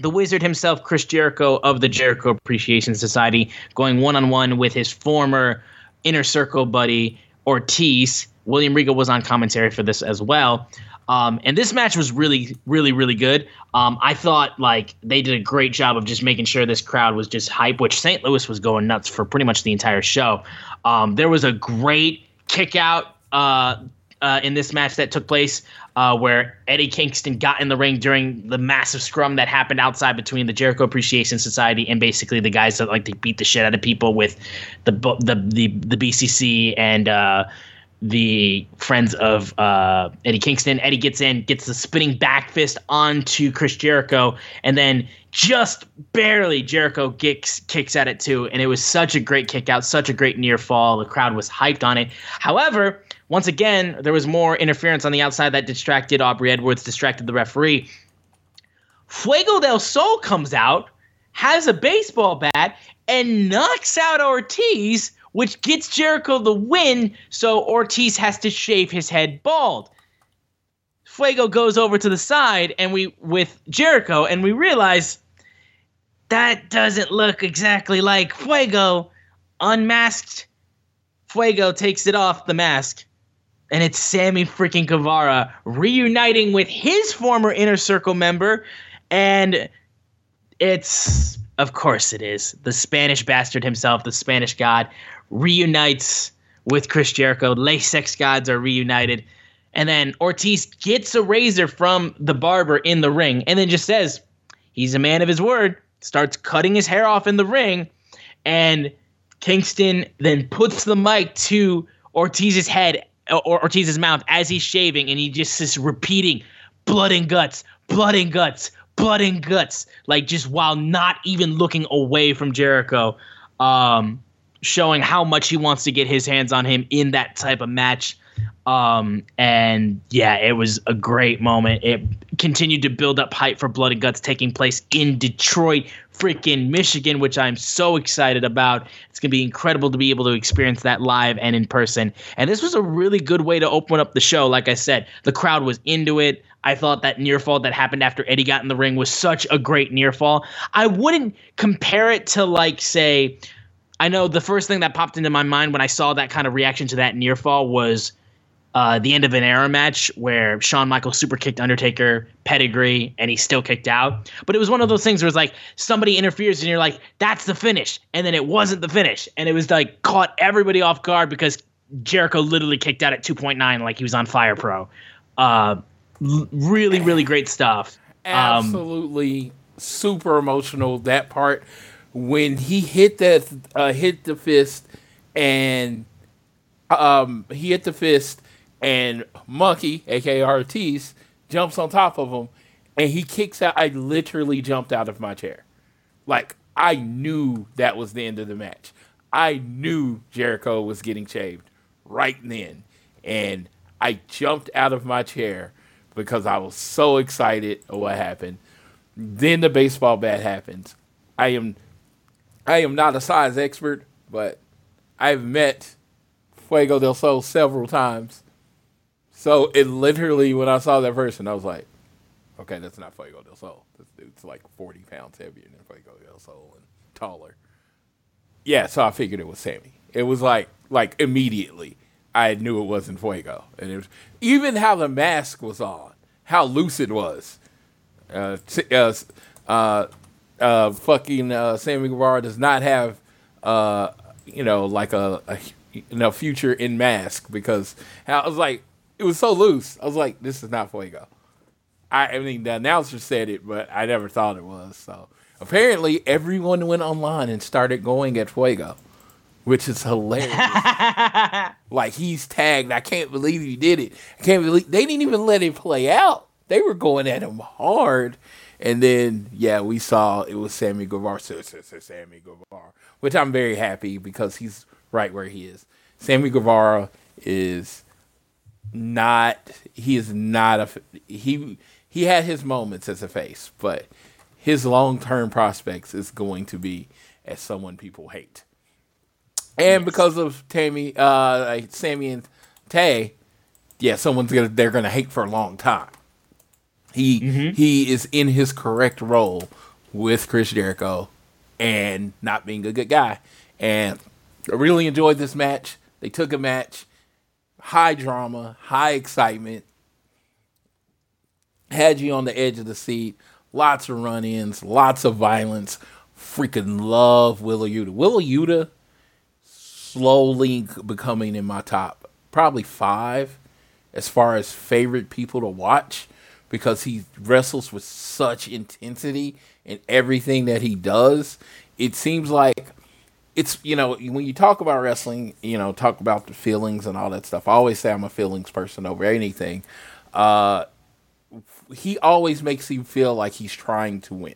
The wizard himself, Chris Jericho of the Jericho Appreciation Society, going one on one with his former inner circle buddy, Ortiz. William Regal was on commentary for this as well. Um, and this match was really, really, really good. Um, I thought like they did a great job of just making sure this crowd was just hype, which St. Louis was going nuts for pretty much the entire show. Um, there was a great kick out uh, uh, in this match that took place uh, where Eddie Kingston got in the ring during the massive scrum that happened outside between the Jericho Appreciation Society and basically the guys that like to beat the shit out of people with the the the, the BCC and uh, the friends of uh, Eddie Kingston. Eddie gets in, gets the spinning back fist onto Chris Jericho, and then just barely Jericho kicks kicks at it too. And it was such a great kick out, such a great near fall. The crowd was hyped on it. However, once again, there was more interference on the outside that distracted Aubrey Edwards, distracted the referee. Fuego del Sol comes out, has a baseball bat, and knocks out Ortiz, which gets Jericho the win, so Ortiz has to shave his head bald. Fuego goes over to the side and we with Jericho and we realize that doesn't look exactly like Fuego. Unmasked Fuego takes it off the mask and it's Sammy freaking Guevara reuniting with his former inner circle member, and it's of course it is the Spanish bastard himself, the Spanish God, reunites with Chris Jericho. Le Sex Gods are reunited, and then Ortiz gets a razor from the barber in the ring, and then just says he's a man of his word. Starts cutting his hair off in the ring, and Kingston then puts the mic to Ortiz's head or Ortiz's mouth as he's shaving, and he just is repeating blood and guts, blood and guts, blood and guts, like just while not even looking away from Jericho, um, showing how much he wants to get his hands on him in that type of match. Um, and yeah, it was a great moment. It continued to build up hype for Blood and Guts taking place in Detroit, freaking Michigan, which I'm so excited about. It's going to be incredible to be able to experience that live and in person. And this was a really good way to open up the show. Like I said, the crowd was into it. I thought that near fall that happened after Eddie got in the ring was such a great near fall. I wouldn't compare it to, like, say, I know the first thing that popped into my mind when I saw that kind of reaction to that near fall was uh, the end of an era match where Shawn Michaels super kicked Undertaker pedigree and he still kicked out. But it was one of those things where it's like somebody interferes and you're like, that's the finish. And then it wasn't the finish. And it was like caught everybody off guard because Jericho literally kicked out at 2.9 like he was on Fire Pro. Uh, really, really great stuff. Absolutely um, super emotional that part when he hit that uh, hit the fist and um, he hit the fist and Monkey, aka Ortiz, jumps on top of him, and he kicks out. I literally jumped out of my chair, like I knew that was the end of the match. I knew Jericho was getting shaved right then, and I jumped out of my chair because I was so excited of what happened. Then the baseball bat happens. I am, I am not a size expert, but I've met Fuego del Sol several times so it literally, when I saw that person, I was like, okay, that's not Fuego del Sol. This dude's like 40 pounds heavier than Fuego del Sol and taller. Yeah, so I figured it was Sammy. It was like, like immediately, I knew it wasn't Fuego. And it was even how the mask was on, how loose it was. Uh, uh, uh, uh, fucking uh, Sammy Guevara does not have, uh, you know, like a, a you know, future in mask because I was like, it was so loose. I was like, this is not Fuego. I, I mean, the announcer said it, but I never thought it was. So apparently, everyone went online and started going at Fuego, which is hilarious. like he's tagged. I can't believe he did it. I can't believe they didn't even let it play out. They were going at him hard. And then, yeah, we saw it was Sammy Guevara, Sammy Guevara, which I'm very happy because he's right where he is. Sammy Guevara is not, he is not a, he, he had his moments as a face, but his long term prospects is going to be as someone people hate. And yes. because of Tammy, uh, Sammy and Tay, yeah, someone's gonna they're gonna hate for a long time. He mm-hmm. he is in his correct role with Chris Jericho and not being a good guy. And I really enjoyed this match. They took a match, high drama, high excitement, had you on the edge of the seat, lots of run ins, lots of violence. Freaking love Wheeler Yuta. Wheeler Yuta slowly becoming in my top probably five as far as favorite people to watch because he wrestles with such intensity in everything that he does. It seems like it's you know when you talk about wrestling, you know talk about the feelings and all that stuff. I always say I'm a feelings person over anything. Uh, he always makes you feel like he's trying to win,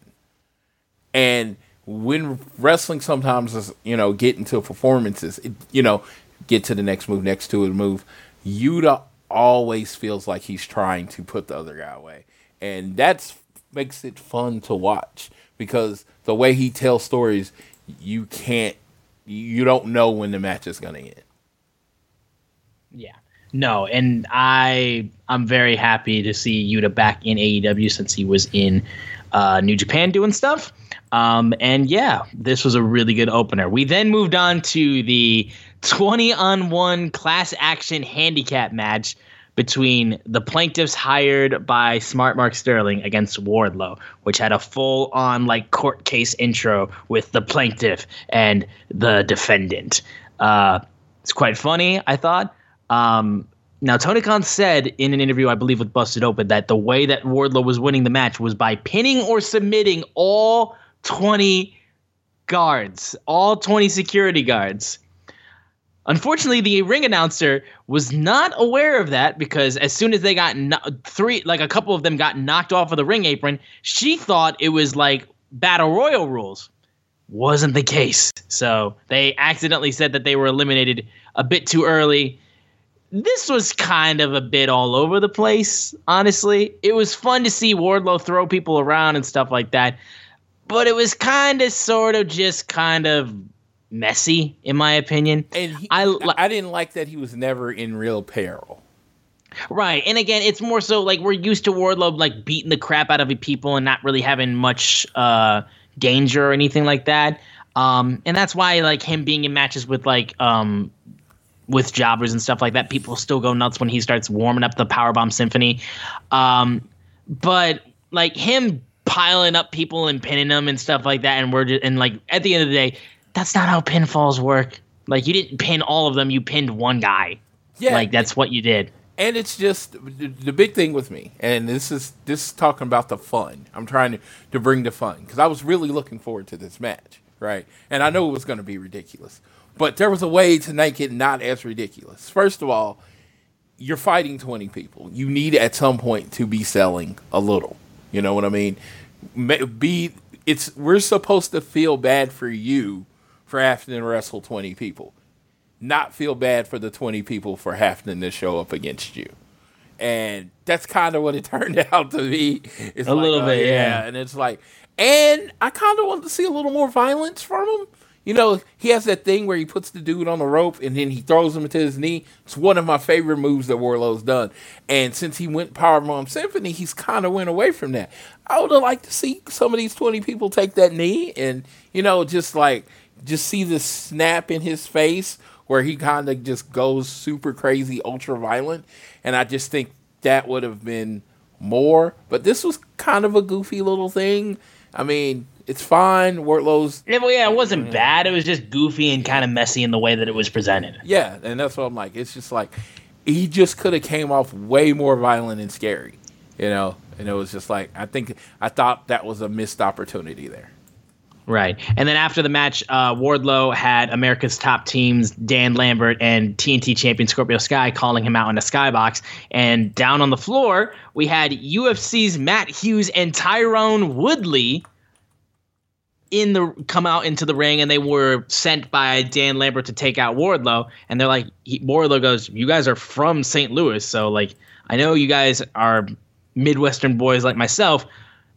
and when wrestling sometimes is you know get into performances, it, you know get to the next move, next to a move. Yuta always feels like he's trying to put the other guy away. And that's makes it fun to watch because the way he tells stories, you can't you don't know when the match is going to end. Yeah. No, and I I'm very happy to see Yuta back in AEW since he was in uh, New Japan doing stuff. Um, and yeah, this was a really good opener. We then moved on to the 20 on 1 class action handicap match between the plaintiffs hired by Smart Mark Sterling against Wardlow, which had a full on like court case intro with the plaintiff and the defendant. Uh, it's quite funny, I thought. Um, now, Tony Khan said in an interview, I believe, with Busted Open, that the way that Wardlow was winning the match was by pinning or submitting all 20 guards, all 20 security guards. Unfortunately, the ring announcer was not aware of that because as soon as they got no- three, like a couple of them got knocked off of the ring apron, she thought it was like battle royal rules. Wasn't the case. So they accidentally said that they were eliminated a bit too early. This was kind of a bit all over the place, honestly. It was fun to see Wardlow throw people around and stuff like that, but it was kind of sort of just kind of messy, in my opinion. And he, I, I didn't like that he was never in real peril. Right, and again, it's more so like we're used to Wardlow like beating the crap out of people and not really having much uh, danger or anything like that. Um, and that's why like him being in matches with like um, with jobbers and stuff like that, people still go nuts when he starts warming up the Powerbomb Symphony. Um, but like him piling up people and pinning them and stuff like that, and we're just, and like at the end of the day, that's not how pinfalls work. Like you didn't pin all of them, you pinned one guy. Yeah. Like that's what you did. And it's just the big thing with me, and this is this is talking about the fun. I'm trying to, to bring the fun because I was really looking forward to this match, right? And I know it was going to be ridiculous, but there was a way to make it not as ridiculous. First of all, you're fighting 20 people. You need at some point to be selling a little. You know what I mean? Be it's we're supposed to feel bad for you having to wrestle 20 people. Not feel bad for the 20 people for having to show up against you. And that's kind of what it turned out to be. It's a like, little uh, bit, yeah. And it's like, and I kind of want to see a little more violence from him. You know, he has that thing where he puts the dude on the rope and then he throws him to his knee. It's one of my favorite moves that Wardlow's done. And since he went Powerbomb Symphony, he's kind of went away from that. I would have liked to see some of these 20 people take that knee and, you know, just like just see the snap in his face where he kind of just goes super crazy, ultra violent. And I just think that would have been more. But this was kind of a goofy little thing. I mean, it's fine. Wardlow's Yeah, well, yeah, it wasn't mm-hmm. bad. It was just goofy and kind of messy in the way that it was presented. yeah, and that's what I'm like. It's just like he just could have came off way more violent and scary, you know. And it was just like I think I thought that was a missed opportunity there. Right. And then after the match, uh, Wardlow had America's top teams, Dan Lambert and TNT champion Scorpio Sky, calling him out in a skybox. And down on the floor, we had UFC's Matt Hughes and Tyron Woodley in the come out into the ring and they were sent by Dan Lambert to take out Wardlow and they're like he, Wardlow goes you guys are from St. Louis so like I know you guys are midwestern boys like myself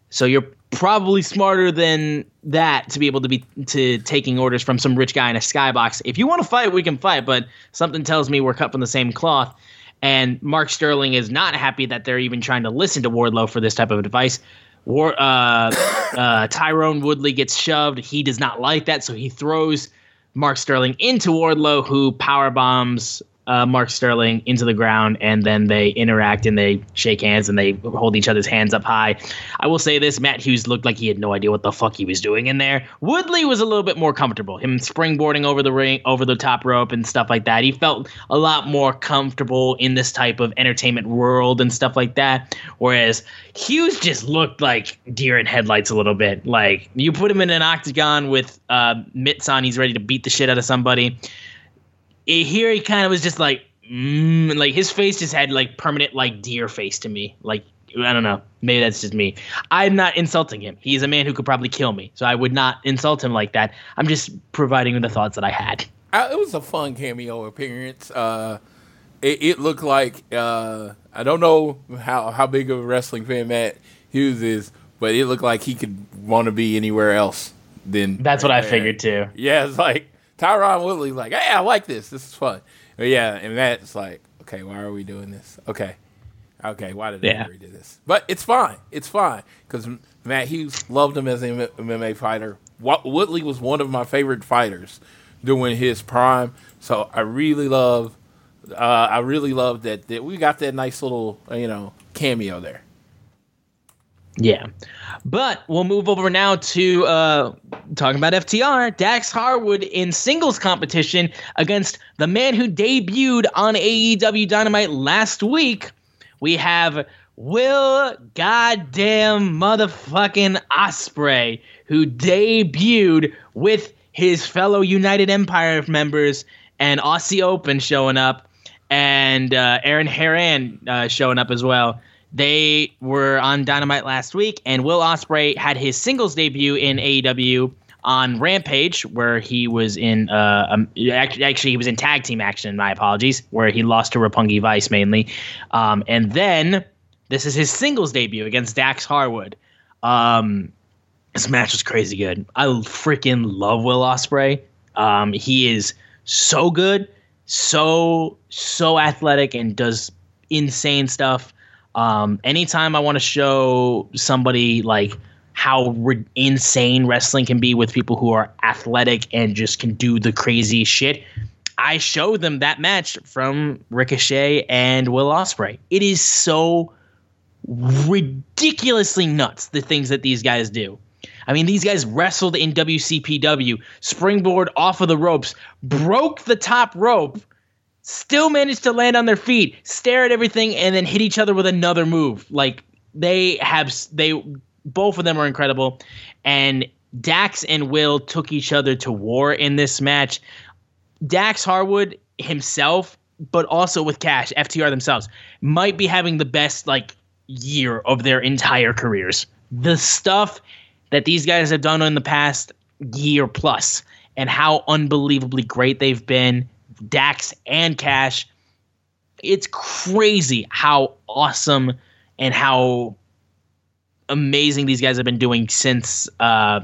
so you're probably smarter than that to be able to be to taking orders from some rich guy in a skybox. If you want to fight, we can fight, but something tells me we're cut from the same cloth. And Mark Sterling is not happy that they're even trying to listen to Wardlow for this type of advice. War, uh, uh, Tyron Woodley gets shoved. He does not like that, so he throws Mark Sterling into Wardlow, who power bombs uh, Mark Sterling into the ground, and then they interact and they shake hands and they hold each other's hands up high. I will say this: Matt Hughes looked like he had no idea what the fuck he was doing in there. Woodley was a little bit more comfortable. Him springboarding over the ring, over the top rope, and stuff like that. He felt a lot more comfortable in this type of entertainment world and stuff like that. Whereas Hughes just looked like deer in headlights a little bit. Like you put him in an octagon with uh, mitts on, he's ready to beat the shit out of somebody here he kind of was just like, mm, like his face just had like permanent like deer face to me. Like I don't know, maybe that's just me. I'm not insulting him. He's a man who could probably kill me, so I would not insult him like that. I'm just providing the thoughts that I had. Uh, it was a fun cameo appearance. Uh, it, it looked like uh, I don't know how how big of a wrestling fan Matt Hughes is, but it looked like he could want to be anywhere else than. That's what I figured too. Yeah, it's like Tyron Woodley's like, hey, I like this. This is fun. But yeah, and Matt's like, okay, why are we doing this? Okay. Okay, why did Yeah. they do this? But it's fine. It's fine because Matt Hughes loved him as an MMA fighter. Woodley was one of my favorite fighters during his prime. So I really love, uh, I really love that, that we got that nice little, you know, cameo there. Yeah. But we'll move over now to uh, talking about FTR. Dax Harwood in singles competition against the man who debuted on AEW Dynamite last week. We have Will Goddamn Motherfucking Ospreay, who debuted with his fellow United Empire members and Aussie Open showing up, and uh, Aaron Henare uh, showing up as well. They were on Dynamite last week, and Will Ospreay had his singles debut in AEW on Rampage, where he was in. Uh, um, actually, he was in tag team action. My apologies, where he lost to Roppongi Vice mainly, um, and then this is his singles debut against Dax Harwood. Um, this match was crazy good. I freaking love Will Ospreay. Um, he is so good, so so athletic, and does insane stuff. Um, anytime I want to show somebody like how re- insane wrestling can be with people who are athletic and just can do the crazy shit, I show them that match from Ricochet and Will Ospreay. It is so ridiculously nuts the things that these guys do. I mean, these guys wrestled in WCPW, springboard off of the ropes, broke the top rope, still managed to land on their feet, stare at everything, and then hit each other with another move. Like they have, they both of them are incredible, and Dax and Will took each other to war in this match. Dax Harwood himself, but also with Cash, FTR themselves, might be having the best like year of their entire careers. The stuff that these guys have done in the past year plus and how unbelievably great they've been, Dax and Cash. It's crazy how awesome and how amazing these guys have been doing since uh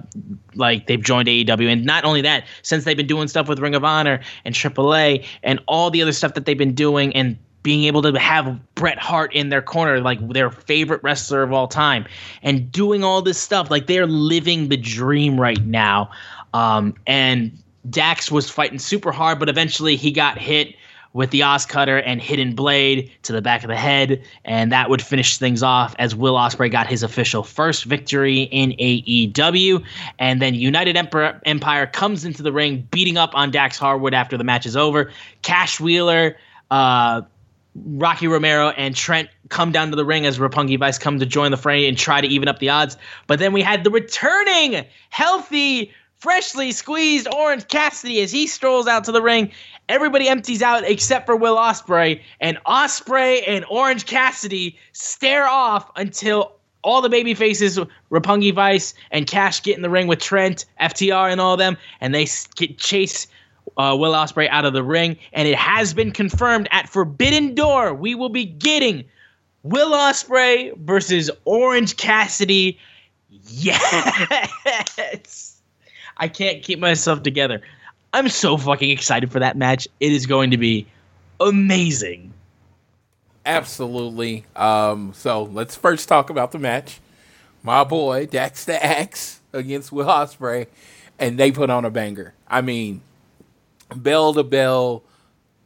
like they've joined AEW and not only that since they've been doing stuff with Ring of Honor and AAA and all the other stuff that they've been doing and being able to have Bret Hart in their corner like their favorite wrestler of all time and doing all this stuff. Like they're living the dream right now. Um and Dax was fighting super hard but eventually he got hit with the Oz Cutter and Hidden Blade to the back of the head, and that would finish things off as Will Ospreay got his official first victory in AEW. And then United Emperor, Empire comes into the ring, beating up on Dax Harwood after the match is over. Cash Wheeler. Uh, Rocky Romero and Trent come down to the ring as Roppongi Vice come to join the fray and try to even up the odds. But then we had the returning, healthy, freshly squeezed Orange Cassidy as he strolls out to the ring. Everybody empties out except for Will Ospreay, and Ospreay and Orange Cassidy stare off until all the baby faces, Roppongi Vice and Cash get in the ring with Trent, FTR, and all of them, and they get chase uh, Will Ospreay out of the ring, and it has been confirmed at Forbidden Door we will be getting Will Ospreay versus Orange Cassidy. Yes, I can't keep myself together. I'm so fucking excited for that match. It is going to be amazing. Absolutely. Um, so let's first talk about the match. My boy Dax the Axe against Will Ospreay, and they put on a banger. I mean, bell to bell,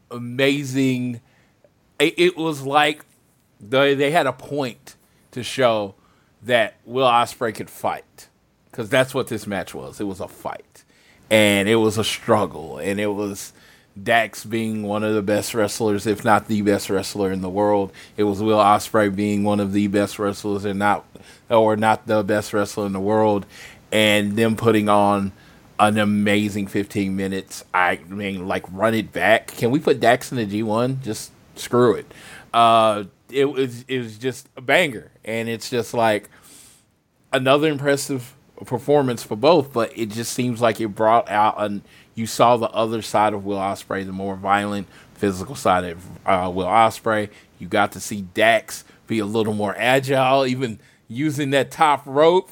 amazing. It, it was like they they had a point to show that Will Ospreay could fight, because that's what this match was. It was a fight, and it was a struggle, and it was. Dax being one of the best wrestlers, if not the best wrestler in the world. It was Will Ospreay being one of the best wrestlers, and not or not the best wrestler in the world, and them putting on an amazing 15 minutes. I mean, like, run it back. Can we put Dax in the G1? Just screw it. Uh, it was it was just a banger, and it's just like another impressive performance for both. But it just seems like it brought out and you saw the other side of Will Ospreay, the more violent, physical side of uh, Will Ospreay. You got to see Dax be a little more agile, even using that top rope.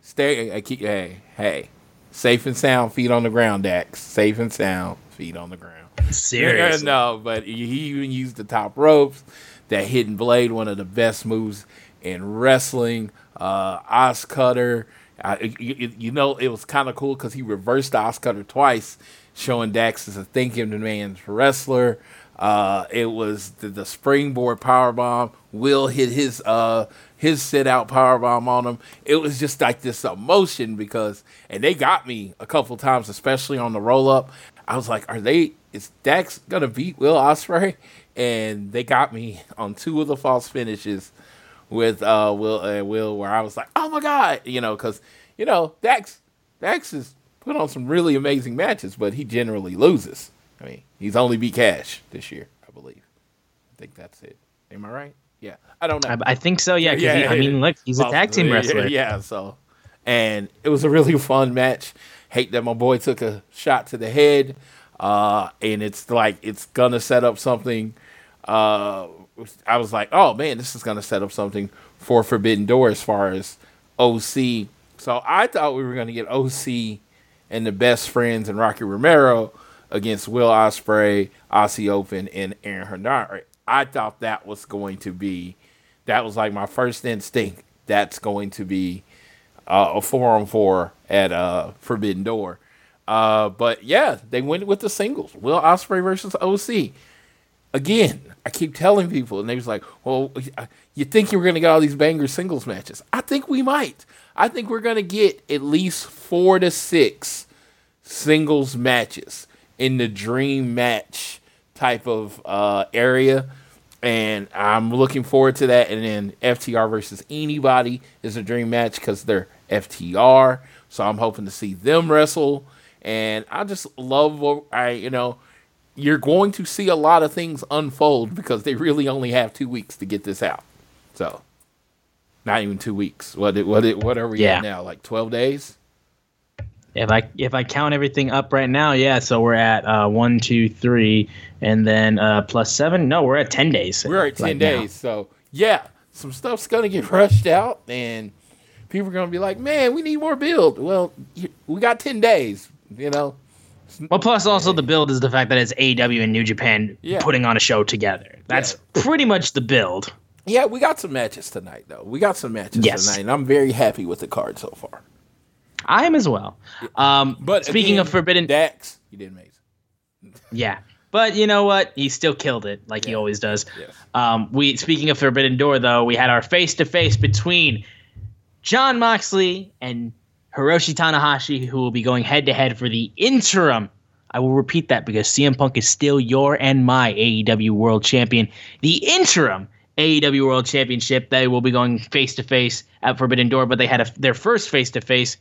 Stay, I keep, hey, hey, Safe and sound, feet on the ground, Dax. Safe and sound, feet on the ground. Seriously. no, but he even used the top ropes. That hidden blade, one of the best moves in wrestling. Uh, Oz Cutter. Uh, you, you, know, it was kind of cool because he reversed the Oz Cutter twice, showing Dax as a thinking man's wrestler. Uh, it was the, the springboard power bomb. Will hit his uh, his sit out power bomb on him. It was just like this emotion because, and they got me a couple times, especially on the roll up. I was like, are they? Is Dax gonna beat Will Ospreay? And they got me on two of the false finishes with uh, Will uh, Will, where I was like, oh my god, you know, because you know Dax Dax has put on some really amazing matches, but he generally loses. I mean, he's only beat Cash this year, I believe. I think that's it. Am I right? Yeah, I don't know. I, I think so. Yeah, yeah, he, I mean, look, he's a tag team wrestler. Yeah, so and it was a really fun match. Hate that my boy took a shot to the head, uh, and it's like it's gonna set up something. Uh, I was like, oh man, this is gonna set up something for Forbidden Door as far as OC. So I thought we were gonna get OC and the best friends and Rocky Romero against Will Ospreay, Aussie Open, and Aaron Henare. I thought that was going to be, that was like my first instinct. That's going to be uh, a four on four at uh, Forbidden Door. Uh, but yeah, they went with the singles. Will Ospreay versus OC. Again, I keep telling people, and they was like, "Well, you think you're going to get all these banger singles matches? I think we might. I think we're going to get at least four to six singles matches in the dream match type of uh, area. And I'm looking forward to that. And then FTR versus anybody is a dream match because they're FTR. So I'm hoping to see them wrestle. And I just love what I, you know, you're going to see a lot of things unfold because they really only have two weeks to get this out. So, not even two weeks. What it, what it, what are we yeah. at now? Like twelve days? If I if I count everything up right now, yeah. So we're at uh, one, two, three, and then uh, plus seven. No, we're at ten days. We're at ten right days. Now. So yeah, some stuff's gonna get rushed out, and people are gonna be like, "Man, we need more build." Well, we got ten days. You know. Well, plus also the build is the fact that it's AEW and New Japan yeah. putting on a show together. That's yeah. pretty much the build. Yeah, we got some matches tonight, though. We got some matches yes. tonight, and I'm very happy with the card so far. I am as well. Um, but speaking again, of Forbidden Dax, he did amazing. Yeah, But you know what? He still killed it like he always does. Yes. Um, we speaking of Forbidden Door though, we had our face to face between Jon Moxley and Hiroshi Tanahashi, who will be going head to head for the interim. I will repeat that because CM Punk is still your and my AEW World Champion. The interim AEW World Championship. They will be going face to face at Forbidden Door, but they had a, their first face to face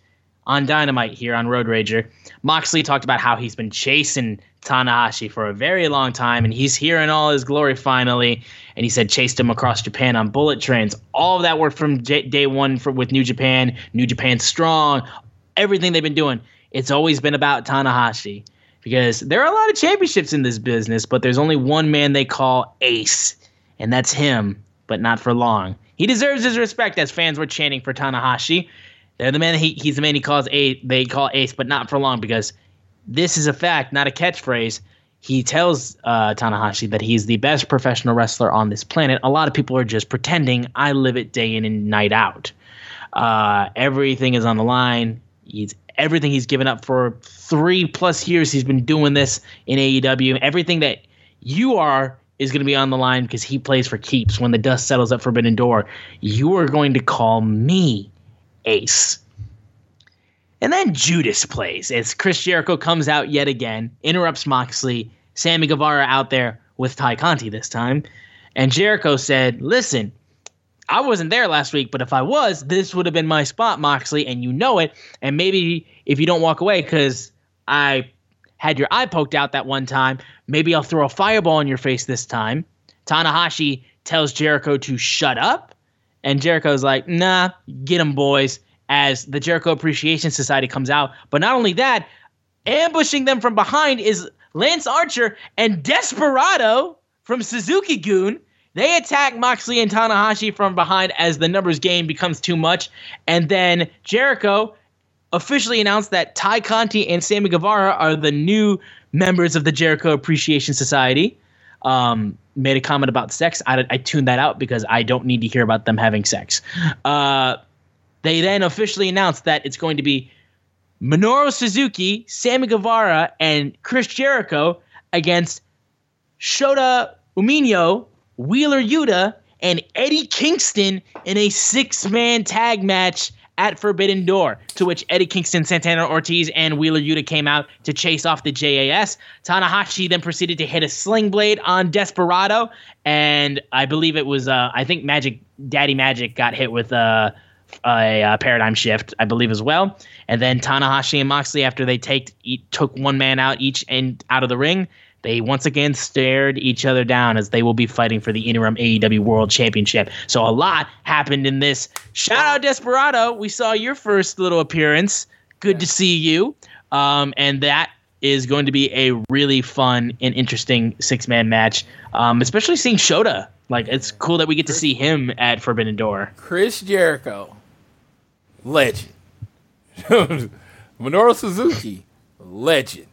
on Dynamite here on Road Rager. Moxley talked about how he's been chasing Tanahashi for a very long time, and he's here in all his glory finally. And he said chased him across Japan on bullet trains. All of that work from J- day one for, with New Japan, New Japan Strong, everything they've been doing. It's always been about Tanahashi because there are a lot of championships in this business, but there's only one man they call Ace, and that's him, but not for long. He deserves his respect as fans were chanting for Tanahashi. They're the man he, he's the man he calls Ace, they call Ace, but not for long because this is a fact, not a catchphrase. He tells uh, Tanahashi that he's the best professional wrestler on this planet. A lot of people are just pretending. I live it day in and night out. Uh, everything is on the line. He's everything he's given up for three plus years. He's been doing this in AEW. Everything that you are is going to be on the line because he plays for keeps. When the dust settles at Forbidden Door, you are going to call me Ace. And then Judas plays as Chris Jericho comes out yet again, interrupts Moxley, Sammy Guevara out there with Tay Conti this time. And Jericho said, Listen, I wasn't there last week, but if I was, this would have been my spot, Moxley, and you know it. And maybe if you don't walk away because I had your eye poked out that one time, maybe I'll throw a fireball in your face this time. Tanahashi tells Jericho to shut up. And Jericho's like, nah, get him, boys, as the Jericho Appreciation Society comes out. But not only that, ambushing them from behind is Lance Archer and Desperado from Suzuki-gun. They attack Moxley and Tanahashi from behind as the numbers game becomes too much. And then Jericho officially announced that Tay Conti and Sammy Guevara are the new members of the Jericho Appreciation Society. Um, made a comment about sex. I, I tuned that out because I don't need to hear about them having sex. Uh, they then officially announced that it's going to be Minoru Suzuki, Sammy Guevara, and Chris Jericho against Shota Umino, Wheeler Yuta, and Eddie Kingston in a six man tag match at Forbidden Door, to which Eddie Kingston, Santana Ortiz, and Wheeler Yuta came out to chase off the JAS. Tanahashi then proceeded to hit a sling blade on Desperado, and I believe it was, uh, I think Magic Daddy Magic got hit with uh, a, a paradigm shift, I believe as well. And then Tanahashi and Moxley, after they take took one man out each and out of the ring, they once again stared each other down as they will be fighting for the interim AEW World Championship. So a lot happened in this. Shout out Desperado. We saw your first little appearance. Good to see you. Um, and that is going to be a really fun and interesting six man match, um, especially seeing Shota. Like, it's cool that we get to see him at Forbidden Door. Chris Jericho, legend. Minoru Suzuki, legend.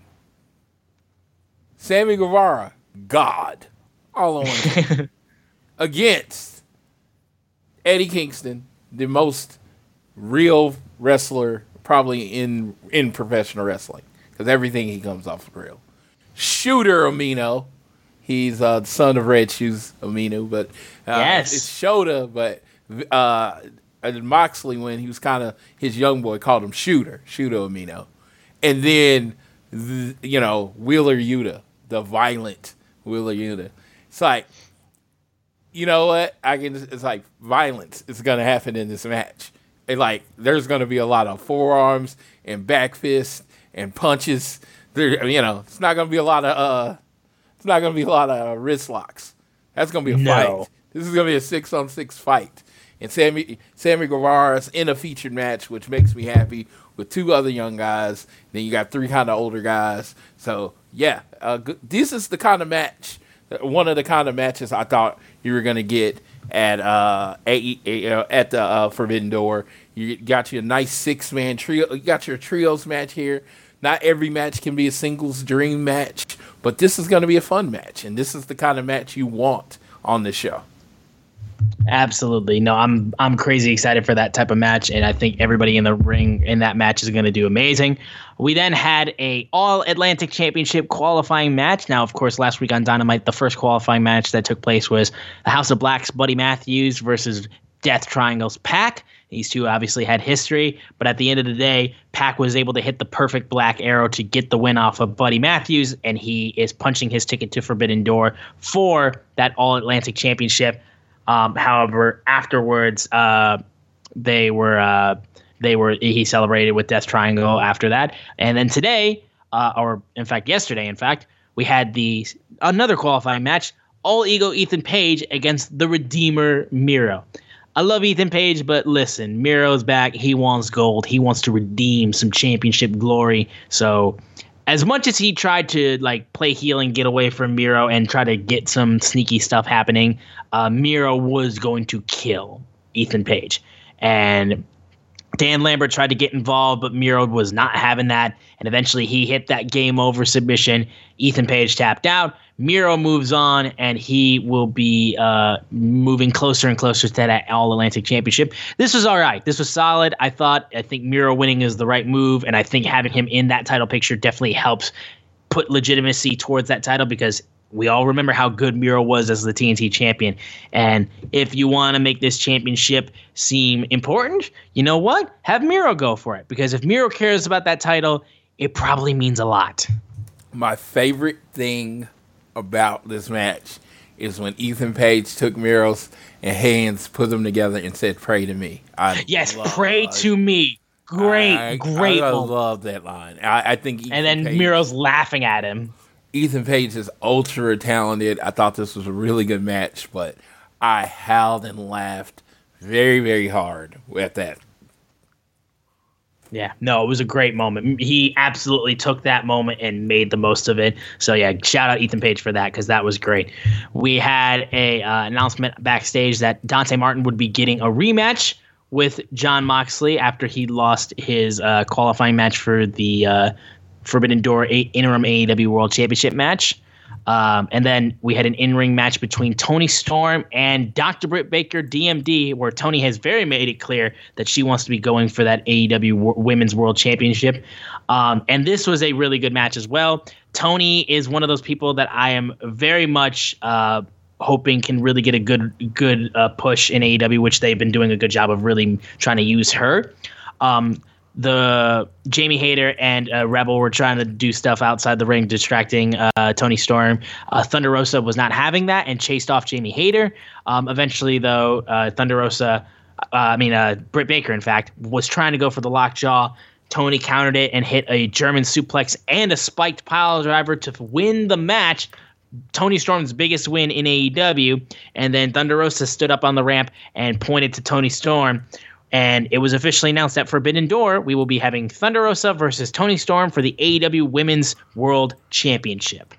Sammy Guevara, God. All on one. Against Eddie Kingston, the most real wrestler probably in in professional wrestling because everything he comes off is real. Shooter Umino, he's uh, the son of Red Shoes Umino, but uh, Yes. it's Shota. But uh, uh, Moxley, when he was kind of his young boy, called him Shooter, Shooter Umino, and then th- you know Wheeler Yuta, the violent Wheeler Yuta. It's like you know what? I can. It's like violence is gonna happen in this match. And like, there's gonna be a lot of forearms and back fists and punches. There, you know, it's not gonna be a lot of. uh It's not gonna be a lot of wrist locks. That's gonna be a No. fight. This is gonna be a six on six fight. And Sammy Sammy Guevara's in a featured match, which makes me happy. With two other young guys, then you got three kind of older guys. So yeah, uh, this is the kind of match one of the kind of matches I thought you were gonna get at uh uh, at the uh, Forbidden Door. You got your nice six man trio. You got your trios match here. Not every match can be a singles dream match, but this is gonna be a fun match, and this is the kind of match you want on the show. Absolutely. No, I'm I'm crazy excited for that type of match and I think everybody in the ring in that match is going to do amazing. We then had a All Atlantic Championship qualifying match. Now, of course, last week on Dynamite, the first qualifying match that took place was the House of Black's Buddy Matthews versus Death Triangle's PAC. These two obviously had history, but at the end of the day, PAC was able to hit the perfect black arrow to get the win off of Buddy Matthews, and he is punching his ticket to Forbidden Door for that All Atlantic Championship. Um, however, afterwards, uh, they were uh, they were he celebrated with Death Triangle after that, and then today, uh, or in fact yesterday, in fact, we had the another qualifying match: All Ego Ethan Page against the Redeemer Miro. I love Ethan Page, but listen, Miro's back. He wants gold. He wants to redeem some championship glory. So as much as he tried to like play heel and get away from Miro and try to get some sneaky stuff happening, uh, Miro was going to kill Ethan Page. And Dan Lambert tried to get involved, but Miro was not having that. And eventually he hit that game over submission. Ethan Page tapped out. Miro moves on, and he will be uh, moving closer and closer to that All Atlantic Championship. This was all right. This was solid. I thought. I think Miro winning is the right move, and I think having him in that title picture definitely helps put legitimacy towards that title because we all remember how good Miro was as the TNT champion. And if you want to make this championship seem important, you know what? Have Miro go for it. Because if Miro cares about that title, it probably means a lot. My favorite thing about this match is when Ethan Page took Miro's and hands, put them together, and said, "Pray to me." I yes, love, pray to me. Great, I, great. I, I love that line. I, I think. Ethan and then Page, Miro's laughing at him. Ethan Page is ultra talented. I thought this was a really good match, but I howled and laughed very, very hard at that. Yeah, no, it was a great moment. He absolutely took that moment and made the most of it. So yeah, shout out Ethan Page for that because that was great. We had a uh, announcement backstage that Dante Martin would be getting a rematch with Jon Moxley after he lost his uh, qualifying match for the uh, Forbidden Door interim AEW World Championship match. Um, and then we had an in ring match between Toni Storm and Dr. Britt Baker, DMD, where Toni has very made it clear that she wants to be going for that AEW Women's World Championship. Um, and this was a really good match as well. Toni is one of those people that I am very much. Uh, hoping can really get a good good uh, push in AEW, which they've been doing a good job of really trying to use her. Um, the Jamie Hayter and uh, Rebel were trying to do stuff outside the ring, distracting uh, Toni Storm. Uh, Thunder Rosa was not having that and chased off Jamie Hayter. Um, eventually, though, uh, Thunder Rosa, uh, I mean uh, Britt Baker, in fact, was trying to go for the lockjaw. Toni countered it and hit a German suplex and a spiked pile driver to win the match. Toni Storm's biggest win in AEW, and then Thunder Rosa stood up on the ramp and pointed to Toni Storm, and it was officially announced that Forbidden Door, we will be having Thunder Rosa versus Toni Storm for the AEW Women's World Championship.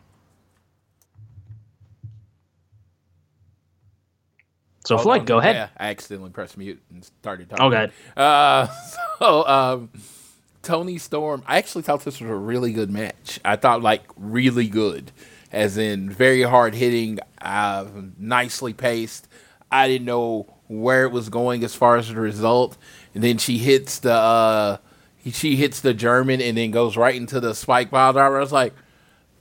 So, Hold Floyd, on, go ahead. Yeah, I accidentally pressed mute and started talking. Oh, good. Uh, so, um, Toni Storm, I actually thought this was a really good match. I thought, like, really good, as in very hard hitting, uh, nicely paced. I didn't know where it was going as far as the result, and then she hits the uh, she hits the German and then goes right into the spike pile driver. I was like,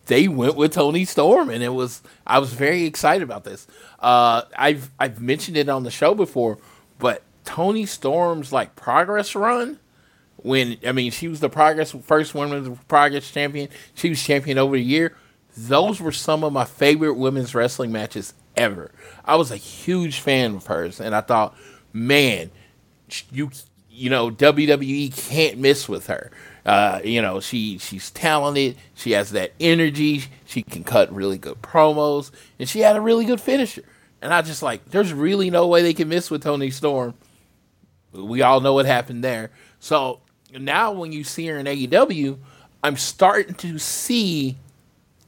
they went with Toni Storm, and it was I was very excited about this. Uh, I've I've mentioned it on the show before, but Toni Storm's like progress run. When I mean, she was the progress first women's progress champion. She was champion over the year. Those were some of my favorite women's wrestling matches ever. I was a huge fan of hers, and I thought, man, you you know WWE can't miss with her. Uh, you know she she's talented. She has that energy. She can cut really good promos, and she had a really good finisher. And I just like, there's really no way they can miss with Toni Storm. We all know what happened there. So now when you see her in AEW, I'm starting to see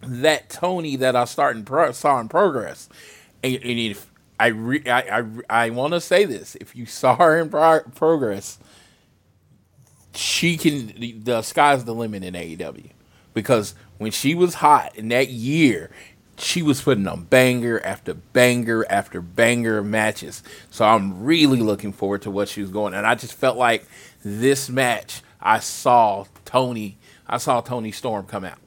that Toni that I started pro- saw in progress and, and if I re, I I, I want to say this, if you saw her in pro- progress, she can. The, the sky's the limit in AEW because when she was hot in that year, she was putting on banger after banger after banger matches. So I'm really looking forward to what she was going. And I just felt like this match, I saw Toni, I saw Toni Storm come out.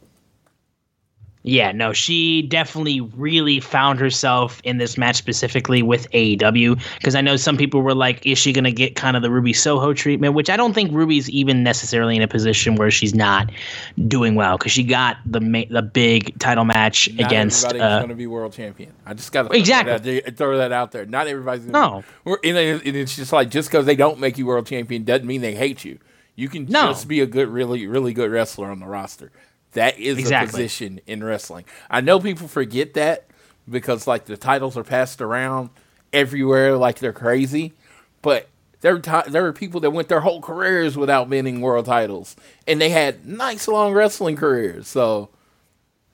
Yeah, no, she definitely really found herself in this match specifically with AEW because I know some people were like, is she going to get kind of the Ruby Soho treatment? Which I don't think Ruby's even necessarily in a position where she's not doing well because she got the ma- the big title match Not against. everybody's Uh, going to be world champion. I just got to Exactly. throw that out there. Not everybody's gonna No. Be, we're- and and it's just like just because they don't make you world champion doesn't mean they hate you. You can No. just be a good, really, really good wrestler on the roster. That is Exactly. a position in wrestling. I know people forget that because like the titles are passed around everywhere like they're crazy, but there there were people that went their whole careers without winning world titles, and they had nice long wrestling careers. So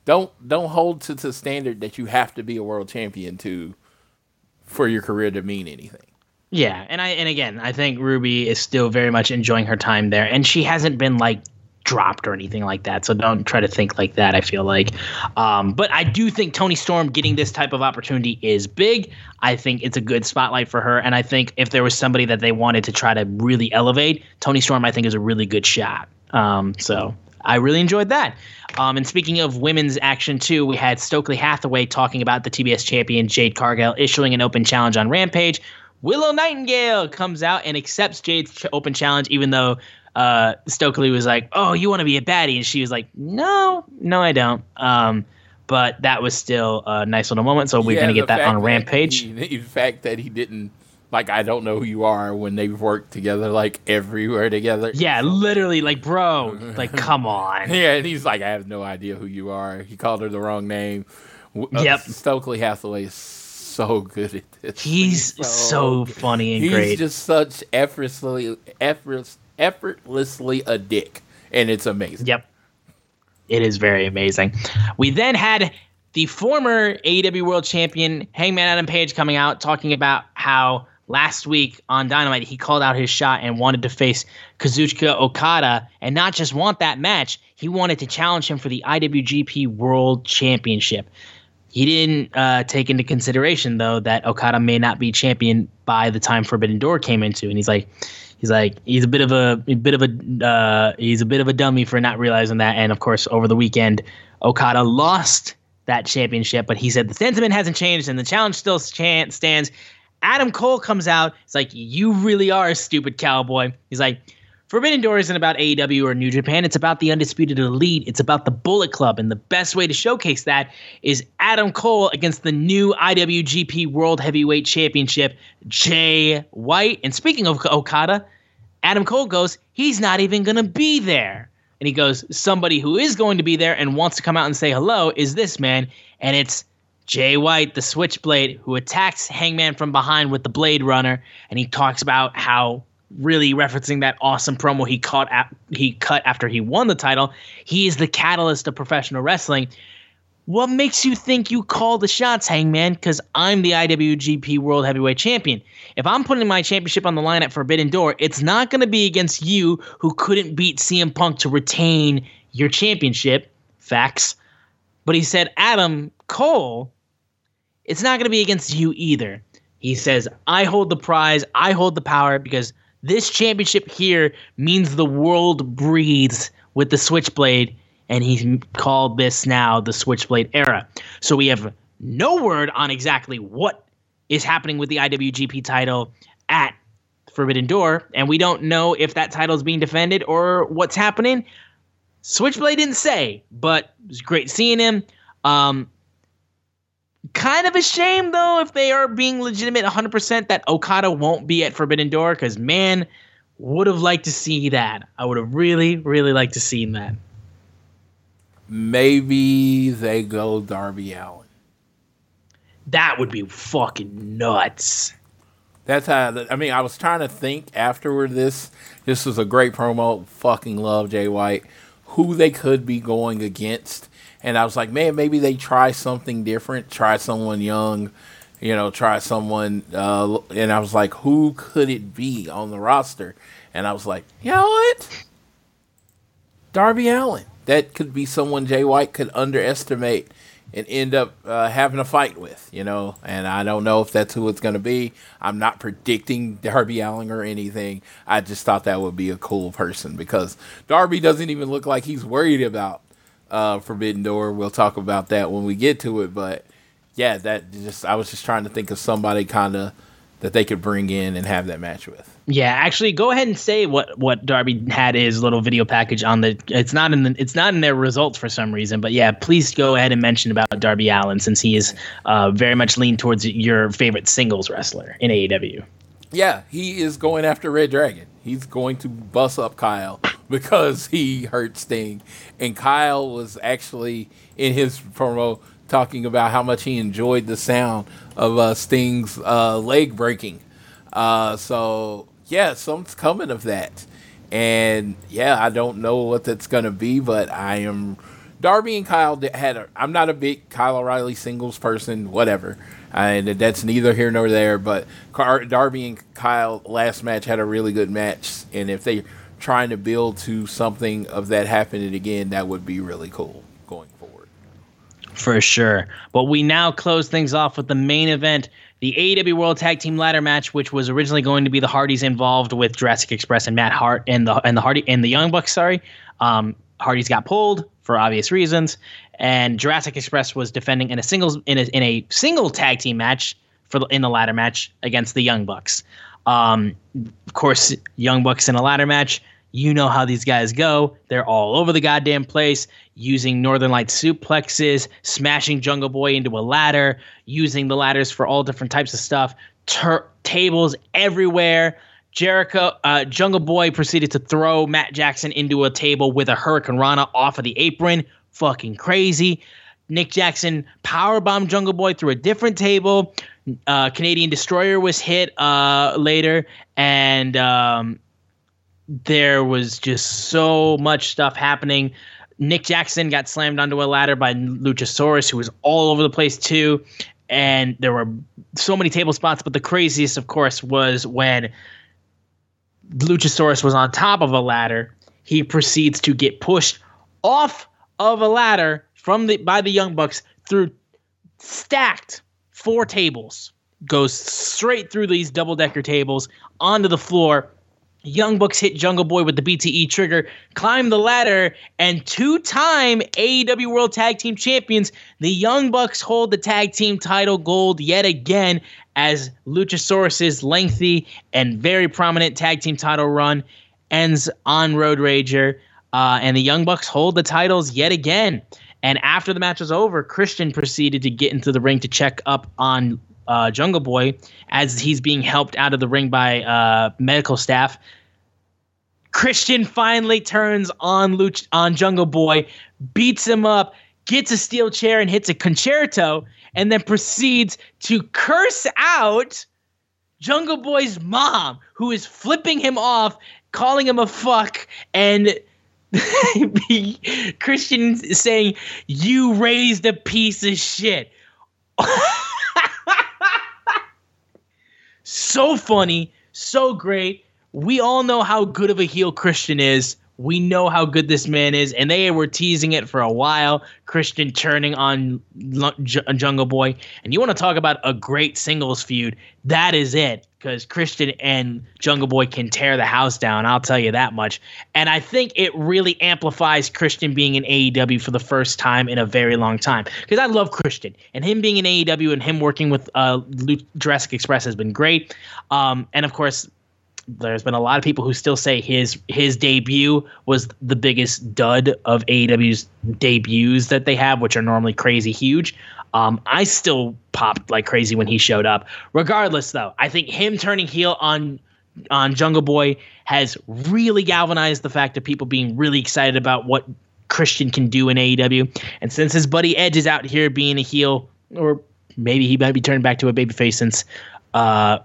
don't don't hold to the standard that you have to be a world champion to for your career to mean anything. Yeah, and I and again, I think Ruby is still very much enjoying her time there, and she hasn't been like dropped or anything like that. So don't try to think like that. I feel like, um, but I do think Toni Storm getting this type of opportunity is big. I think it's a good spotlight for her, and I think if there was somebody that they wanted to try to really elevate, Toni Storm, I think is a really good shot. Um, so I really enjoyed that. Um, and speaking of women's action too, we had Stokely Hathaway talking about the TBS champion Jade Cargill issuing an open challenge on Rampage. Willow Nightingale comes out and accepts Jade's open challenge, even though uh, Stokely was like, "Oh, you want to be a baddie?" and she was like, "No, no, I don't." Um, but that was still a nice little moment. So we're Yeah, gonna get that on Rampage. he- the fact that he didn't like I don't know who you are when they've worked together like everywhere together. yeah, literally, like, bro, like, come on. Yeah, and he's like, I have no idea who you are. He called her the wrong name. Uh, Yep. Stokely Hathaway is so good at this. He's so funny and He's great. He's just such effortlessly, effortless, effortlessly a dick, and it's amazing. Yep. It is very amazing. We then had the former AEW World Champion Hangman Adam Page coming out talking about how last week on Dynamite he called out his shot and wanted to face Kazuchika Okada and not just want that match, he wanted to challenge him for the IWGP World Championship. He didn't uh, take into consideration though that Okada may not be champion by the time Forbidden Door came into, and he's like, he's like, he's a bit of a, a bit of a, uh, he's a bit of a dummy for not realizing that. And of course, over the weekend, Okada lost that championship, but he said the sentiment hasn't changed and the challenge still stands. Adam Cole comes out. It's like you really are a stupid cowboy. He's like. Forbidden Door isn't about AEW or New Japan. It's about the Undisputed Elite. It's about the Bullet Club. And the best way to showcase that is Adam Cole against the new IWGP World Heavyweight Championship, Jay White. And speaking of Okada, Adam Cole goes, he's not even going to be there. And he goes, somebody who is going to be there and wants to come out and say hello is this man. And it's Jay White, the Switchblade, who attacks Hangman from behind with the Blade Runner. And he talks about how really referencing that awesome promo he caught ap- he cut after he won the title. He is the catalyst of professional wrestling. What makes you think you call the shots, Hangman? Because I'm the IWGP World Heavyweight Champion. If I'm putting my championship on the line at Forbidden Door, it's not going to be against you who couldn't beat CM Punk to retain your championship. Facts. But he said, Adam Cole, it's not going to be against you either. He says, I hold the prize, I hold the power because this championship here means the world breathes with the Switchblade, and he called this now the Switchblade era. So we have no word on exactly what is happening with the IWGP title at Forbidden Door, and we don't know if that title is being defended or what's happening. Switchblade didn't say, but it was great seeing him. Um, kind of a shame though if they are being legitimate 100% that Okada won't be at Forbidden Door because man, would have liked to see that. I would have really, really liked to seen that. Maybe they go Darby Allin. That would be fucking nuts. That's how. I mean, I was trying to think afterward. This this was a great promo. Fucking love Jay White. Who they could be going against, and I was like, man, maybe they try something different. Try someone young, you know. Try someone. Uh, and I was like, who could it be on the roster? And I was like, you know what? Darby Allin. That could be someone Jay White could underestimate and end up uh, having a fight with, you know. And I don't know if that's who it's going to be. I'm not predicting Darby Allin or anything. I just thought that would be a cool person because Darby doesn't even look like he's worried about uh, Forbidden Door. We'll talk about that when we get to it. But yeah, that just I was just trying to think of somebody kind of that they could bring in and have that match with. Yeah, actually, go ahead and say what what Darby had his little video package on the. It's not in the. It's not in their results for some reason, but yeah, please go ahead and mention about Darby Allin since he is uh, very much leaned towards your favorite singles wrestler in AEW. Yeah, he is going after Red Dragon. He's going to bust up Kyle because he hurt Sting, and Kyle was actually in his promo talking about how much he enjoyed the sound of uh, Sting's uh, leg breaking. Uh, so yeah, something's coming of that. And yeah, I don't know what that's gonna be, but I am. Darby and Kyle had. A, I'm not a big Kyle O'Reilly singles person, whatever, and that's neither here nor there. But Darby and Kyle last match had a really good match, and if they are trying to build to something of that happening again, that would be really cool going forward. For sure. But we now close things off with the main event the AEW World Tag Team Ladder match, which was originally going to be the Hardys involved with Jurassic Express and Matt Hart and the and the Hardy and the Young Bucks. Sorry, um, Hardys got pulled for obvious reasons, and Jurassic Express was defending in a singles in a, in a single tag team match for the, in the ladder match against the Young Bucks. Um, of course, Young Bucks in a ladder match. You know how these guys go. They're all over the goddamn place, using Northern Light suplexes, smashing Jungle Boy into a ladder, using the ladders for all different types of stuff, Tur- tables everywhere. Jericho, uh, Jungle Boy proceeded to throw Matt Jackson into a table with a hurricanrana off of the apron. Fucking crazy. Nick Jackson powerbombed Jungle Boy through a different table. Uh, Canadian Destroyer was hit uh, later, and um, there was just so much stuff happening. Nick Jackson got slammed onto a ladder by Luchasaurus, who was all over the place too. And there were so many table spots, but the craziest, of course, was when Luchasaurus was on top of a ladder. He proceeds to get pushed off of a ladder from the by the Young Bucks through stacked four tables. Goes straight through these double decker tables onto the floor Young Bucks hit Jungle Boy with the BTE trigger, climb the ladder, and two time AEW World Tag Team Champions, the Young Bucks hold the tag team title gold yet again as Luchasaurus's lengthy and very prominent tag team title run ends on Road Rager. Uh, and the Young Bucks hold the titles yet again. And after the match was over, Christian proceeded to get into the ring to check up on uh, Jungle Boy as he's being helped out of the ring by uh, medical staff. Christian finally turns on Luch- on Jungle Boy, beats him up, gets a steel chair and hits a concerto, and then proceeds to curse out Jungle Boy's mom, who is flipping him off, calling him a fuck, and Christian saying, "You raised a piece of shit." so funny, so great. We all know how good of a heel Christian is. We know how good this man is, and they were teasing it for a while. Christian turning on Jungle Boy, and you want to talk about a great singles feud? That is it, because Christian and Jungle Boy can tear the house down. I'll tell you that much. And I think it really amplifies Christian being in AEW for the first time in a very long time. Because I love Christian, and him being in AEW and him working with uh, Jurassic Express has been great. Um, and of course, there's been a lot of people who still say his his debut was the biggest dud of AEW's debuts that they have, which are normally crazy huge. Um, I still popped like crazy when he showed up. Regardless, though, I think him turning heel on on Jungle Boy has really galvanized the fact of people being really excited about what Christian can do in AEW. And since his buddy Edge is out here being a heel, or maybe he might be turned back to a babyface since uh,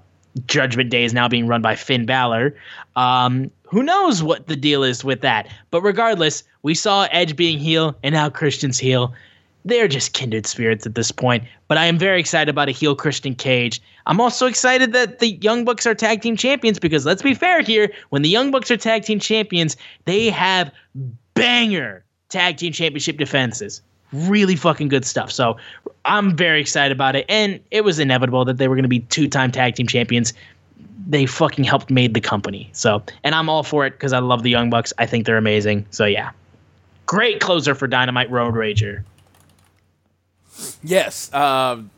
Judgment Day is now being run by Finn Balor. Um, who knows what the deal is with that? But regardless, we saw Edge being heel and now Christian's heel. They're just kindred spirits at this point. But I am very excited about a heel Christian Cage. I'm also excited that the Young Bucks are tag team champions because let's be fair here. When the Young Bucks are tag team champions, they have banger tag team championship defenses. Really fucking good stuff. So I'm very excited about it, and it was inevitable that they were going to be two-time tag team champions. They fucking helped made the company. So, and I'm all for it because I love the Young Bucks. I think they're amazing. So yeah, great closer for Dynamite Road Rager. Yes. Um,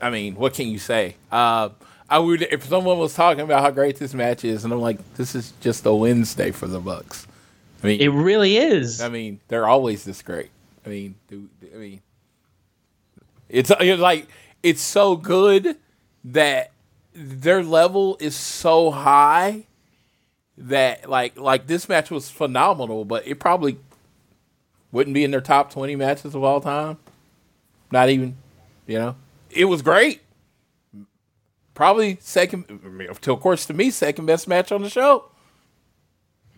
I mean, what can you say? Uh, I would if someone was talking about how great this match is, and I'm like, this is just a Wednesday for the Bucks. I mean, it really is. I mean, they're always this great. I mean, I mean, it's, uh, it's like it's so good that their level is so high that like like this match was phenomenal, but it probably wouldn't be in their top twenty matches of all time. Not even, you know, it was great. Probably second, of course, to me, second best match on the show.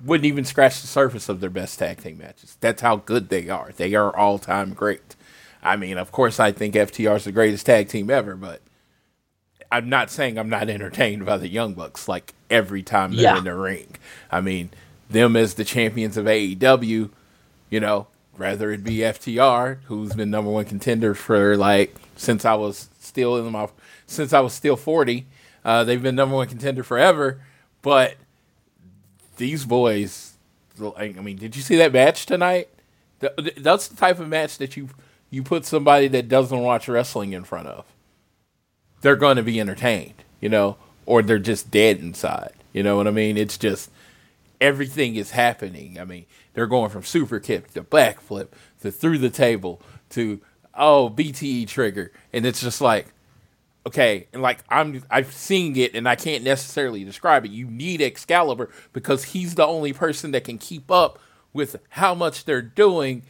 Wouldn't even scratch the surface of their best tag team matches. That's how good they are. They are all time great. I mean, of course, I think FTR is the greatest tag team ever, but I'm not saying I'm not entertained by the Young Bucks like every time they're yeah. in the ring. I mean, them as the champions of AEW, you know, rather it be FTR, who's been number one contender for like since I was still in my since I was still 40. Uh, they've been number one contender forever, but these boys, I mean, did you see that match tonight? That's the type of match that you you put somebody that doesn't watch wrestling in front of. They're going to be entertained, you know, or they're just dead inside. You know what I mean? It's just everything is happening. I mean, they're going from super kick to backflip to through the table to oh BTE trigger, and it's just like okay, and like I'm I've seen it and I can't necessarily describe it. You need Excalibur because he's the only person that can keep up with how much they're doing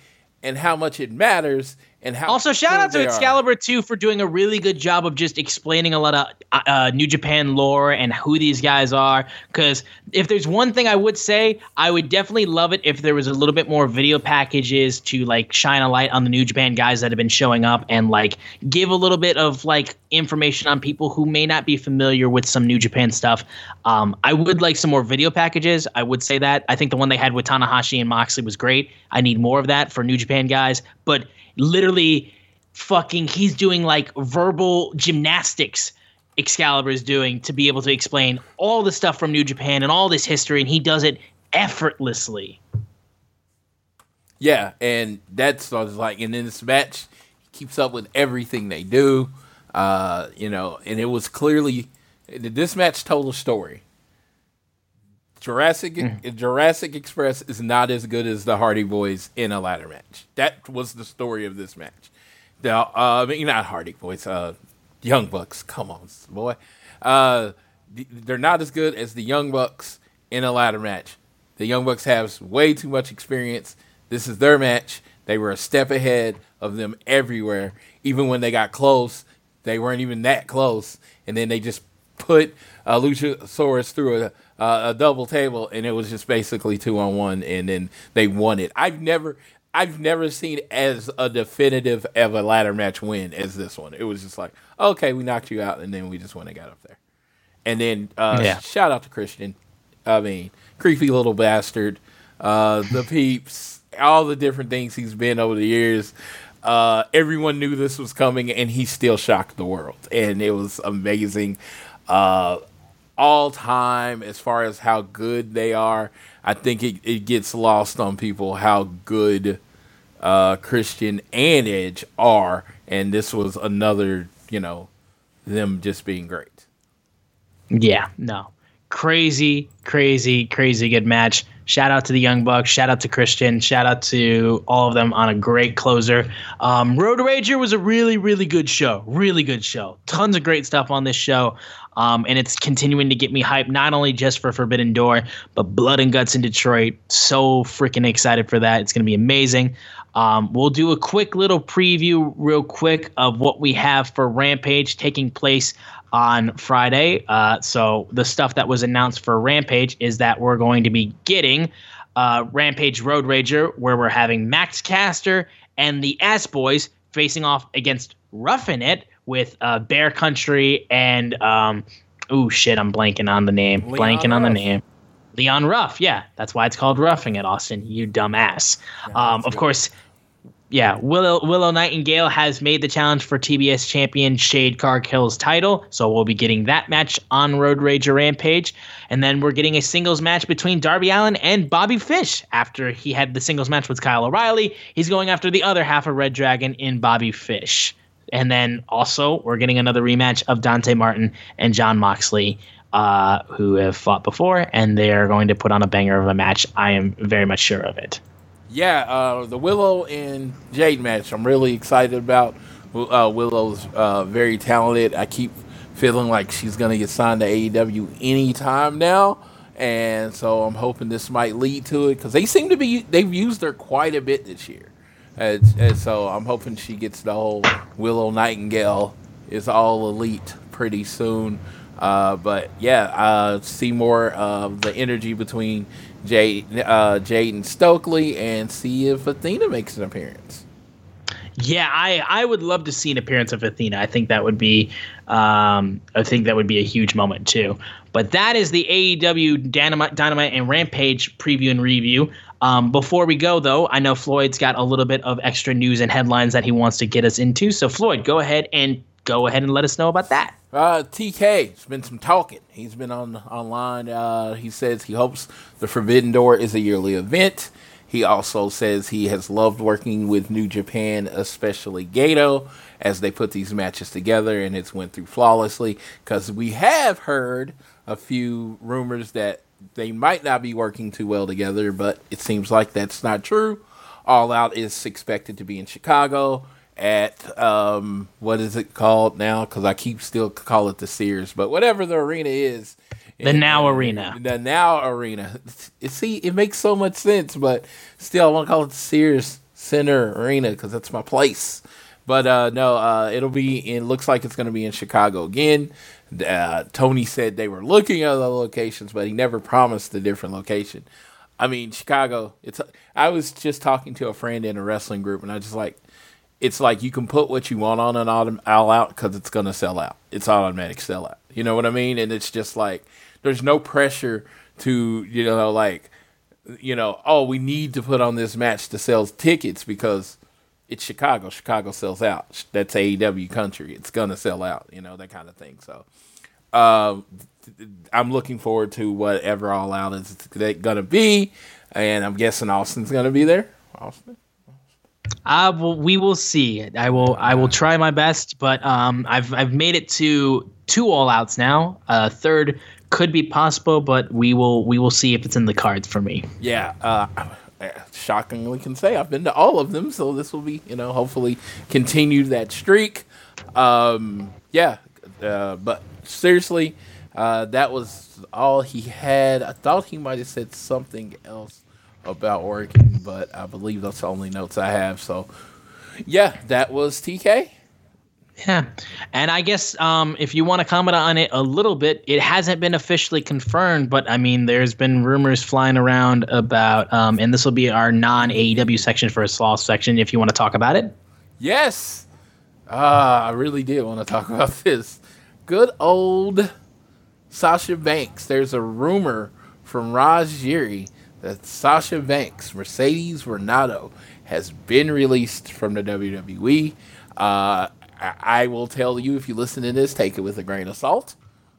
and how much it matters and how also shout out to Excalibur too for doing a really good job of just explaining a lot of uh, uh, New Japan lore and who these guys are. Because if there's one thing I would say, I would definitely love it if there was a little bit more video packages to like shine a light on the New Japan guys that have been showing up and like give a little bit of like information on people who may not be familiar with some New Japan stuff. Um, I would like some more video packages. I would say that. I think the one they had with Tanahashi and Moxley was great. I need more of that for New Japan guys, but literally fucking he's doing like verbal gymnastics Excalibur is doing to be able to explain all the stuff from New Japan and all this history, and he does it effortlessly. Yeah, and that's what I was like, and in this match, keeps up with everything they do. Uh, you know, and it was clearly this match told a story. Jurassic mm. Jurassic Express is not as good as the Hardy Boys in a ladder match. That was the story of this match. The uh, I mean, not Hardy Boys, uh, Young Bucks. Come on, boy. Uh, they're not as good as the Young Bucks in a ladder match. The Young Bucks have way too much experience. This is their match. They were a step ahead of them everywhere. Even when they got close, they weren't even that close. And then they just put uh, Luchasaurus through a, uh, a double table, and it was just basically two on one, and then they won it. I've never. I've never seen as a definitive of a ladder match win as this one. It was just like, okay, we knocked you out, and then we just went and got up there. And then uh, yeah. shout out to Christian. I mean, creepy little bastard. Uh, the peeps, all the different things he's been over the years. Uh, everyone knew this was coming, and he still shocked the world, and it was amazing. Uh, all time as far as how good they are. I think it, it gets lost on people how good uh, Christian and Edge are, and this was another, you know, them just being great. Yeah, no, crazy, crazy, crazy good match. Shout out to the Young Bucks. Shout out to Christian. Shout out to all of them on a great closer. Um, Road Rager was a really, really good show. Really good show. Tons of great stuff on this show. Um, and it's continuing to get me hyped, not only just for Forbidden Door, but Blood and Guts in Detroit. So freaking excited for that. It's going to be amazing. Um, we'll do a quick little preview, real quick, of what we have for Rampage taking place on Friday. Uh, so, the stuff that was announced for Rampage is that we're going to be getting uh, Rampage Road Rager, where we're having Max Caster and the Ass Boys facing off against Roughing It with uh, Bear Country and um, oh shit, I'm blanking on the name. Leon blanking Ruff. on the name. Leon Ruff, yeah, that's why it's called Roughing It, Austin. You dumbass. Yeah, um, of course, yeah, Willow Willow Nightingale has made the challenge for TBS champion Jade Cargill's title, so we'll be getting that match on Road Rager Rampage, and then we're getting a singles match between Darby Allin and Bobby Fish. After he had the singles match with Kyle O'Reilly, he's going after the other half of Red Dragon in Bobby Fish, and then also we're getting another rematch of Dante Martin and Jon Moxley. Uh, who have fought before, and they are going to put on a banger of a match. I am very much sure of it yeah, uh, the Willow and Jade match, I'm really excited about. Uh, Willow's uh, very talented. I keep feeling like she's going to get signed to AEW anytime now. And so I'm hoping this might lead to it because they seem to be, they've used her quite a bit this year. And, and so I'm hoping she gets the whole Willow Nightingale is all elite pretty soon. Uh, but yeah, uh, see more of the energy between Jade, uh, Jaden Stokely and see if Athena makes an appearance. Yeah, I, I would love to see an appearance of Athena. I think that would be um, I think that would be a huge moment too. But that is the AEW Dynamite, Dynamite and Rampage preview and review. Um, before we go, though, I know Floyd's got a little bit of extra news and headlines that he wants to get us into. So, Floyd, go ahead and go ahead and let us know about that. Uh, TK has been some talking. He's been on online. Uh, he says he hopes the Forbidden Door is a yearly event. He also says he has loved working with New Japan, especially Gedo, as they put these matches together, and it's went through flawlessly. Because we have heard a few rumors that they might not be working too well together, but it seems like that's not true. All Out is expected to be in Chicago at um, what is it called now? Because I keep still call it the Sears, but whatever the arena is, the Now Arena, the Now Arena. see, it makes so much sense, but still, I want to call it the Sears Center Arena because that's my place. But uh, no, uh, it'll be. It looks like it's going to be in Chicago again. Uh, Tony said they were looking at other locations, but he never promised a different location. I mean, Chicago. It's. I was just talking to a friend in a wrestling group, and I just like it's like you can put what you want on an autumn all out because it's to sell out. It's automatic sellout. You know what I mean? And it's just like there's no pressure to you know like you know oh we need to put on this match to sell tickets because it's Chicago. Chicago sells out. That's AEW country. It's gonna sell out. You know that kind of thing. So. Uh, I'm looking forward to whatever All Out is gonna be, and I'm guessing Austin's gonna be there. Austin. Uh, well, we will see. I will. I will try my best, but um, I've I've made it to two all outs now. Uh, third could be possible, but we will we will see if it's in the cards for me. Yeah. Uh, shockingly, can say I've been to all of them, so this will be you know hopefully continue that streak. Um, yeah. Uh, but seriously, uh, that was all he had. I thought he might have said something else about Oregon, but I believe that's the only notes I have. So, yeah, that was TK. Yeah, and I guess um, if you want to comment on it a little bit, it hasn't been officially confirmed, but I mean, there's been rumors flying around about, um, and this will be our non AEW section for a small section. If you want to talk about it, yes, uh, I really did want to talk about this. Good old Sasha Banks. There's a rumor from Raj Giri that Sasha Banks, Mercedes Varnado, has been released from the WWE. Uh, I will tell you if you listen to this, take it with a grain of salt.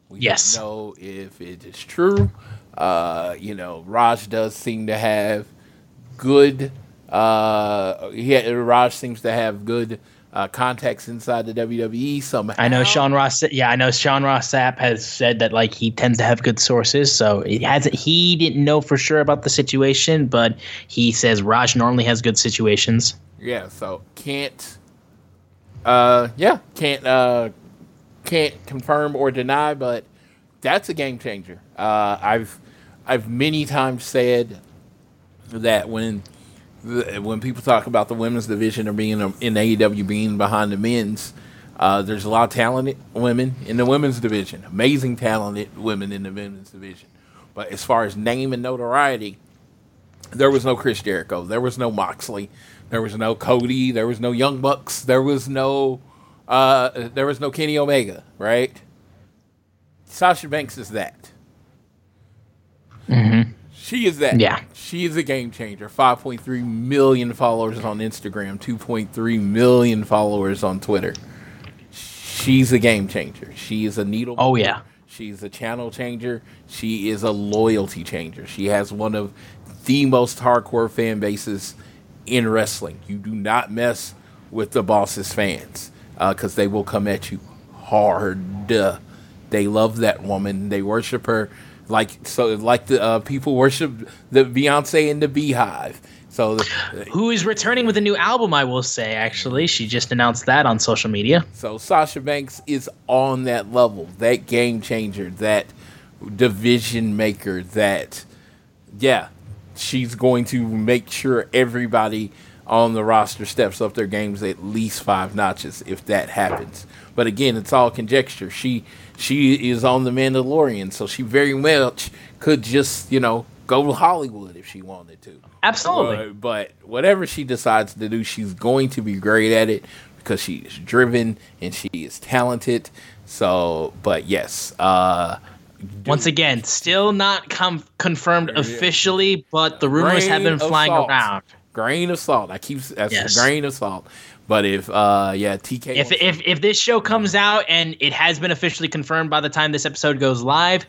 We yes. don't know if it is true. Uh, you know, Raj does seem to have good. Uh, he Raj seems to have good uh, contacts inside the WWE somehow. I know Sean Ross. Yeah, I know Sean Ross Sapp has said that like he tends to have good sources. So it hasn't. He didn't know for sure about the situation, but he says Raj normally has good situations. Yeah. So can't. Uh, yeah, can't uh, can't confirm or deny, but that's a game changer. Uh, I've I've many times said that when when people talk about the women's division or being in AEW being behind the men's, uh, there's a lot of talented women in the women's division, amazing talented women in the women's division. But as far as name and notoriety, there was no Chris Jericho, there was no Moxley, there was no Cody, there was no Young Bucks, there was no uh, there was no Kenny Omega, right? Sasha Banks is that. Mm-hmm She is that. Yeah. She is a game changer. 5.3 million followers on Instagram, 2.3 million followers on Twitter. She's a game changer. She is a needle. Oh yeah. She's a channel changer. She is a loyalty changer. She has one of the most hardcore fan bases in wrestling. You do not mess with the boss's fans because uh, they will come at you hard. They love that woman. They worship her like so like the uh, people worship the Beyonce in the Beyhive. So, the, who is returning with a new album? I will say, actually, she just announced that on social media. So Sasha Banks is on that level, that game changer, that division maker. That, yeah, she's going to make sure everybody on the roster steps up their games at least five notches if that happens. But again, it's all conjecture. She she is on the Mandalorian, so she very much could just you know go to Hollywood if she wanted to. Absolutely. Uh, but whatever she decides to do, she's going to be great at it because she is driven and she is talented. So, but yes. Uh, Once again, still not com- confirmed officially, but the rumors have been flying salt. around. Grain of salt. I keep that's Yes. a grain of salt. But if uh yeah, TK If, if if this show comes out and it has been officially confirmed by the time this episode goes live,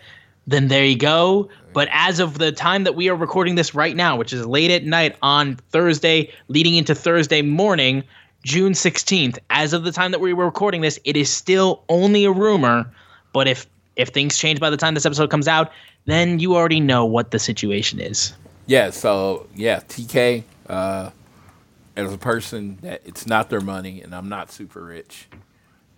then there you go. But as of the time that we are recording this right now, which is late at night on Thursday, leading into Thursday morning, June 16th, as of the time that we were recording this, it is still only a rumor. But if if things change by the time this episode comes out, then you already know what the situation is. Yeah, so yeah, TK, uh, as a person that it's not their money and I'm not super rich,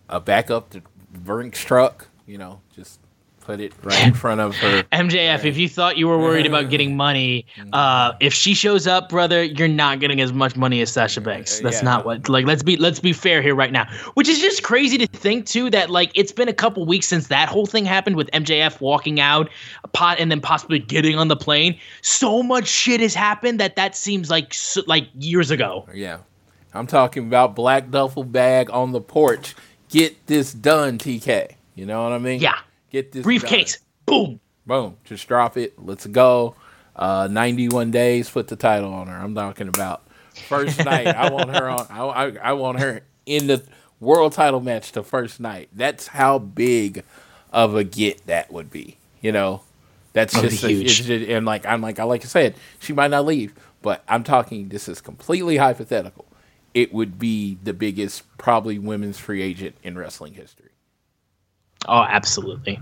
uh, back up the Brinks truck, you know, just put it right in front of her. MJF, if you thought you were worried about getting money, uh, if she shows up, brother, you're not getting as much money as Sasha Banks. That's Yeah. not what. Like, let's be let's be fair here right now. Which is just crazy to think too that like it's been a couple weeks since that whole thing happened with MJF walking out, pot and then possibly getting on the plane. So much shit has happened that that seems like so, like years ago. Yeah, I'm talking about black duffel bag on the porch. Get this done, TK. You know what I mean? Yeah. Get this Briefcase, boom. done. Boom. Just drop it. Let's go. Uh, 91 days. Put the title on her. I'm talking about first night. I want her on. I, I, I want her in the world title match the first night. That's how big of a get that would be. You know, that's That'd just a- huge. just- and like I'm like I like I said, she might not leave, but I'm talking. This is completely hypothetical. It would be the biggest, probably women's free agent in wrestling history. Oh, absolutely.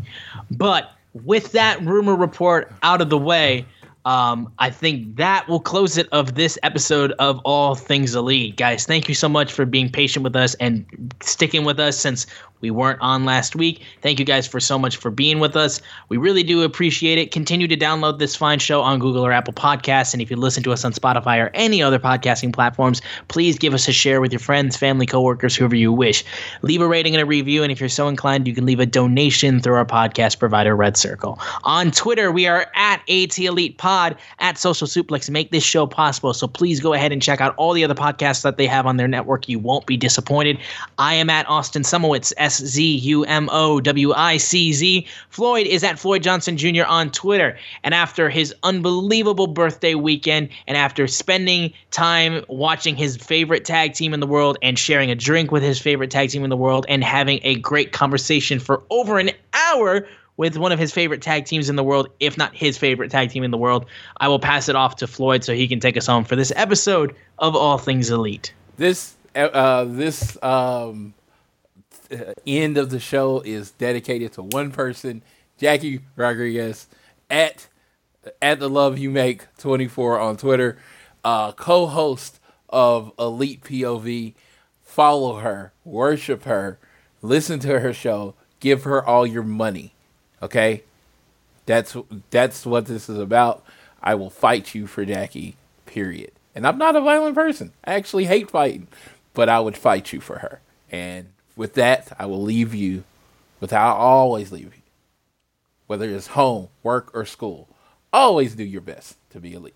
But with that rumor report out of the way, um, I think that will close it of this episode of All Things Elite. Guys, thank you so much for being patient with us and sticking with us since we weren't on last week. Thank you guys for so much for being with us. We really do appreciate it. Continue to download this fine show on Google or Apple Podcasts. And if you listen to us on Spotify or any other podcasting platforms, please give us a share with your friends, family, coworkers, whoever you wish. Leave a rating and a review. And if you're so inclined, you can leave a donation through our podcast provider, Red Circle. On Twitter, we are at AT Elite Pod, at Social Suplex. Make this show possible. So please go ahead and check out all the other podcasts that they have on their network. You won't be disappointed. I am at Austin Szumowicz, S Z U M O W I C Z. Floyd is at Floyd Johnson Jr. on Twitter. And after his unbelievable birthday weekend, and after spending time watching his favorite tag team in the world and sharing a drink with his favorite tag team in the world and having a great conversation for over an hour with one of his favorite tag teams in the world, if not his favorite tag team in the world, I will pass it off to Floyd so he can take us home for this episode of All Things Elite. This uh, this um, end of the show is dedicated to one person, Jackie Rodriguez at at the love you make 24 on Twitter, uh, co-host of Elite POV. Follow her, worship her, listen to her show, give her all your money. Okay, that's that's what this is about. I will fight you for Jackie. Period. And I'm not a violent person. I actually hate fighting, but I would fight you for her. And with that, I will leave you with I always leave you. Whether it's home, work, or school, always do your best to be elite.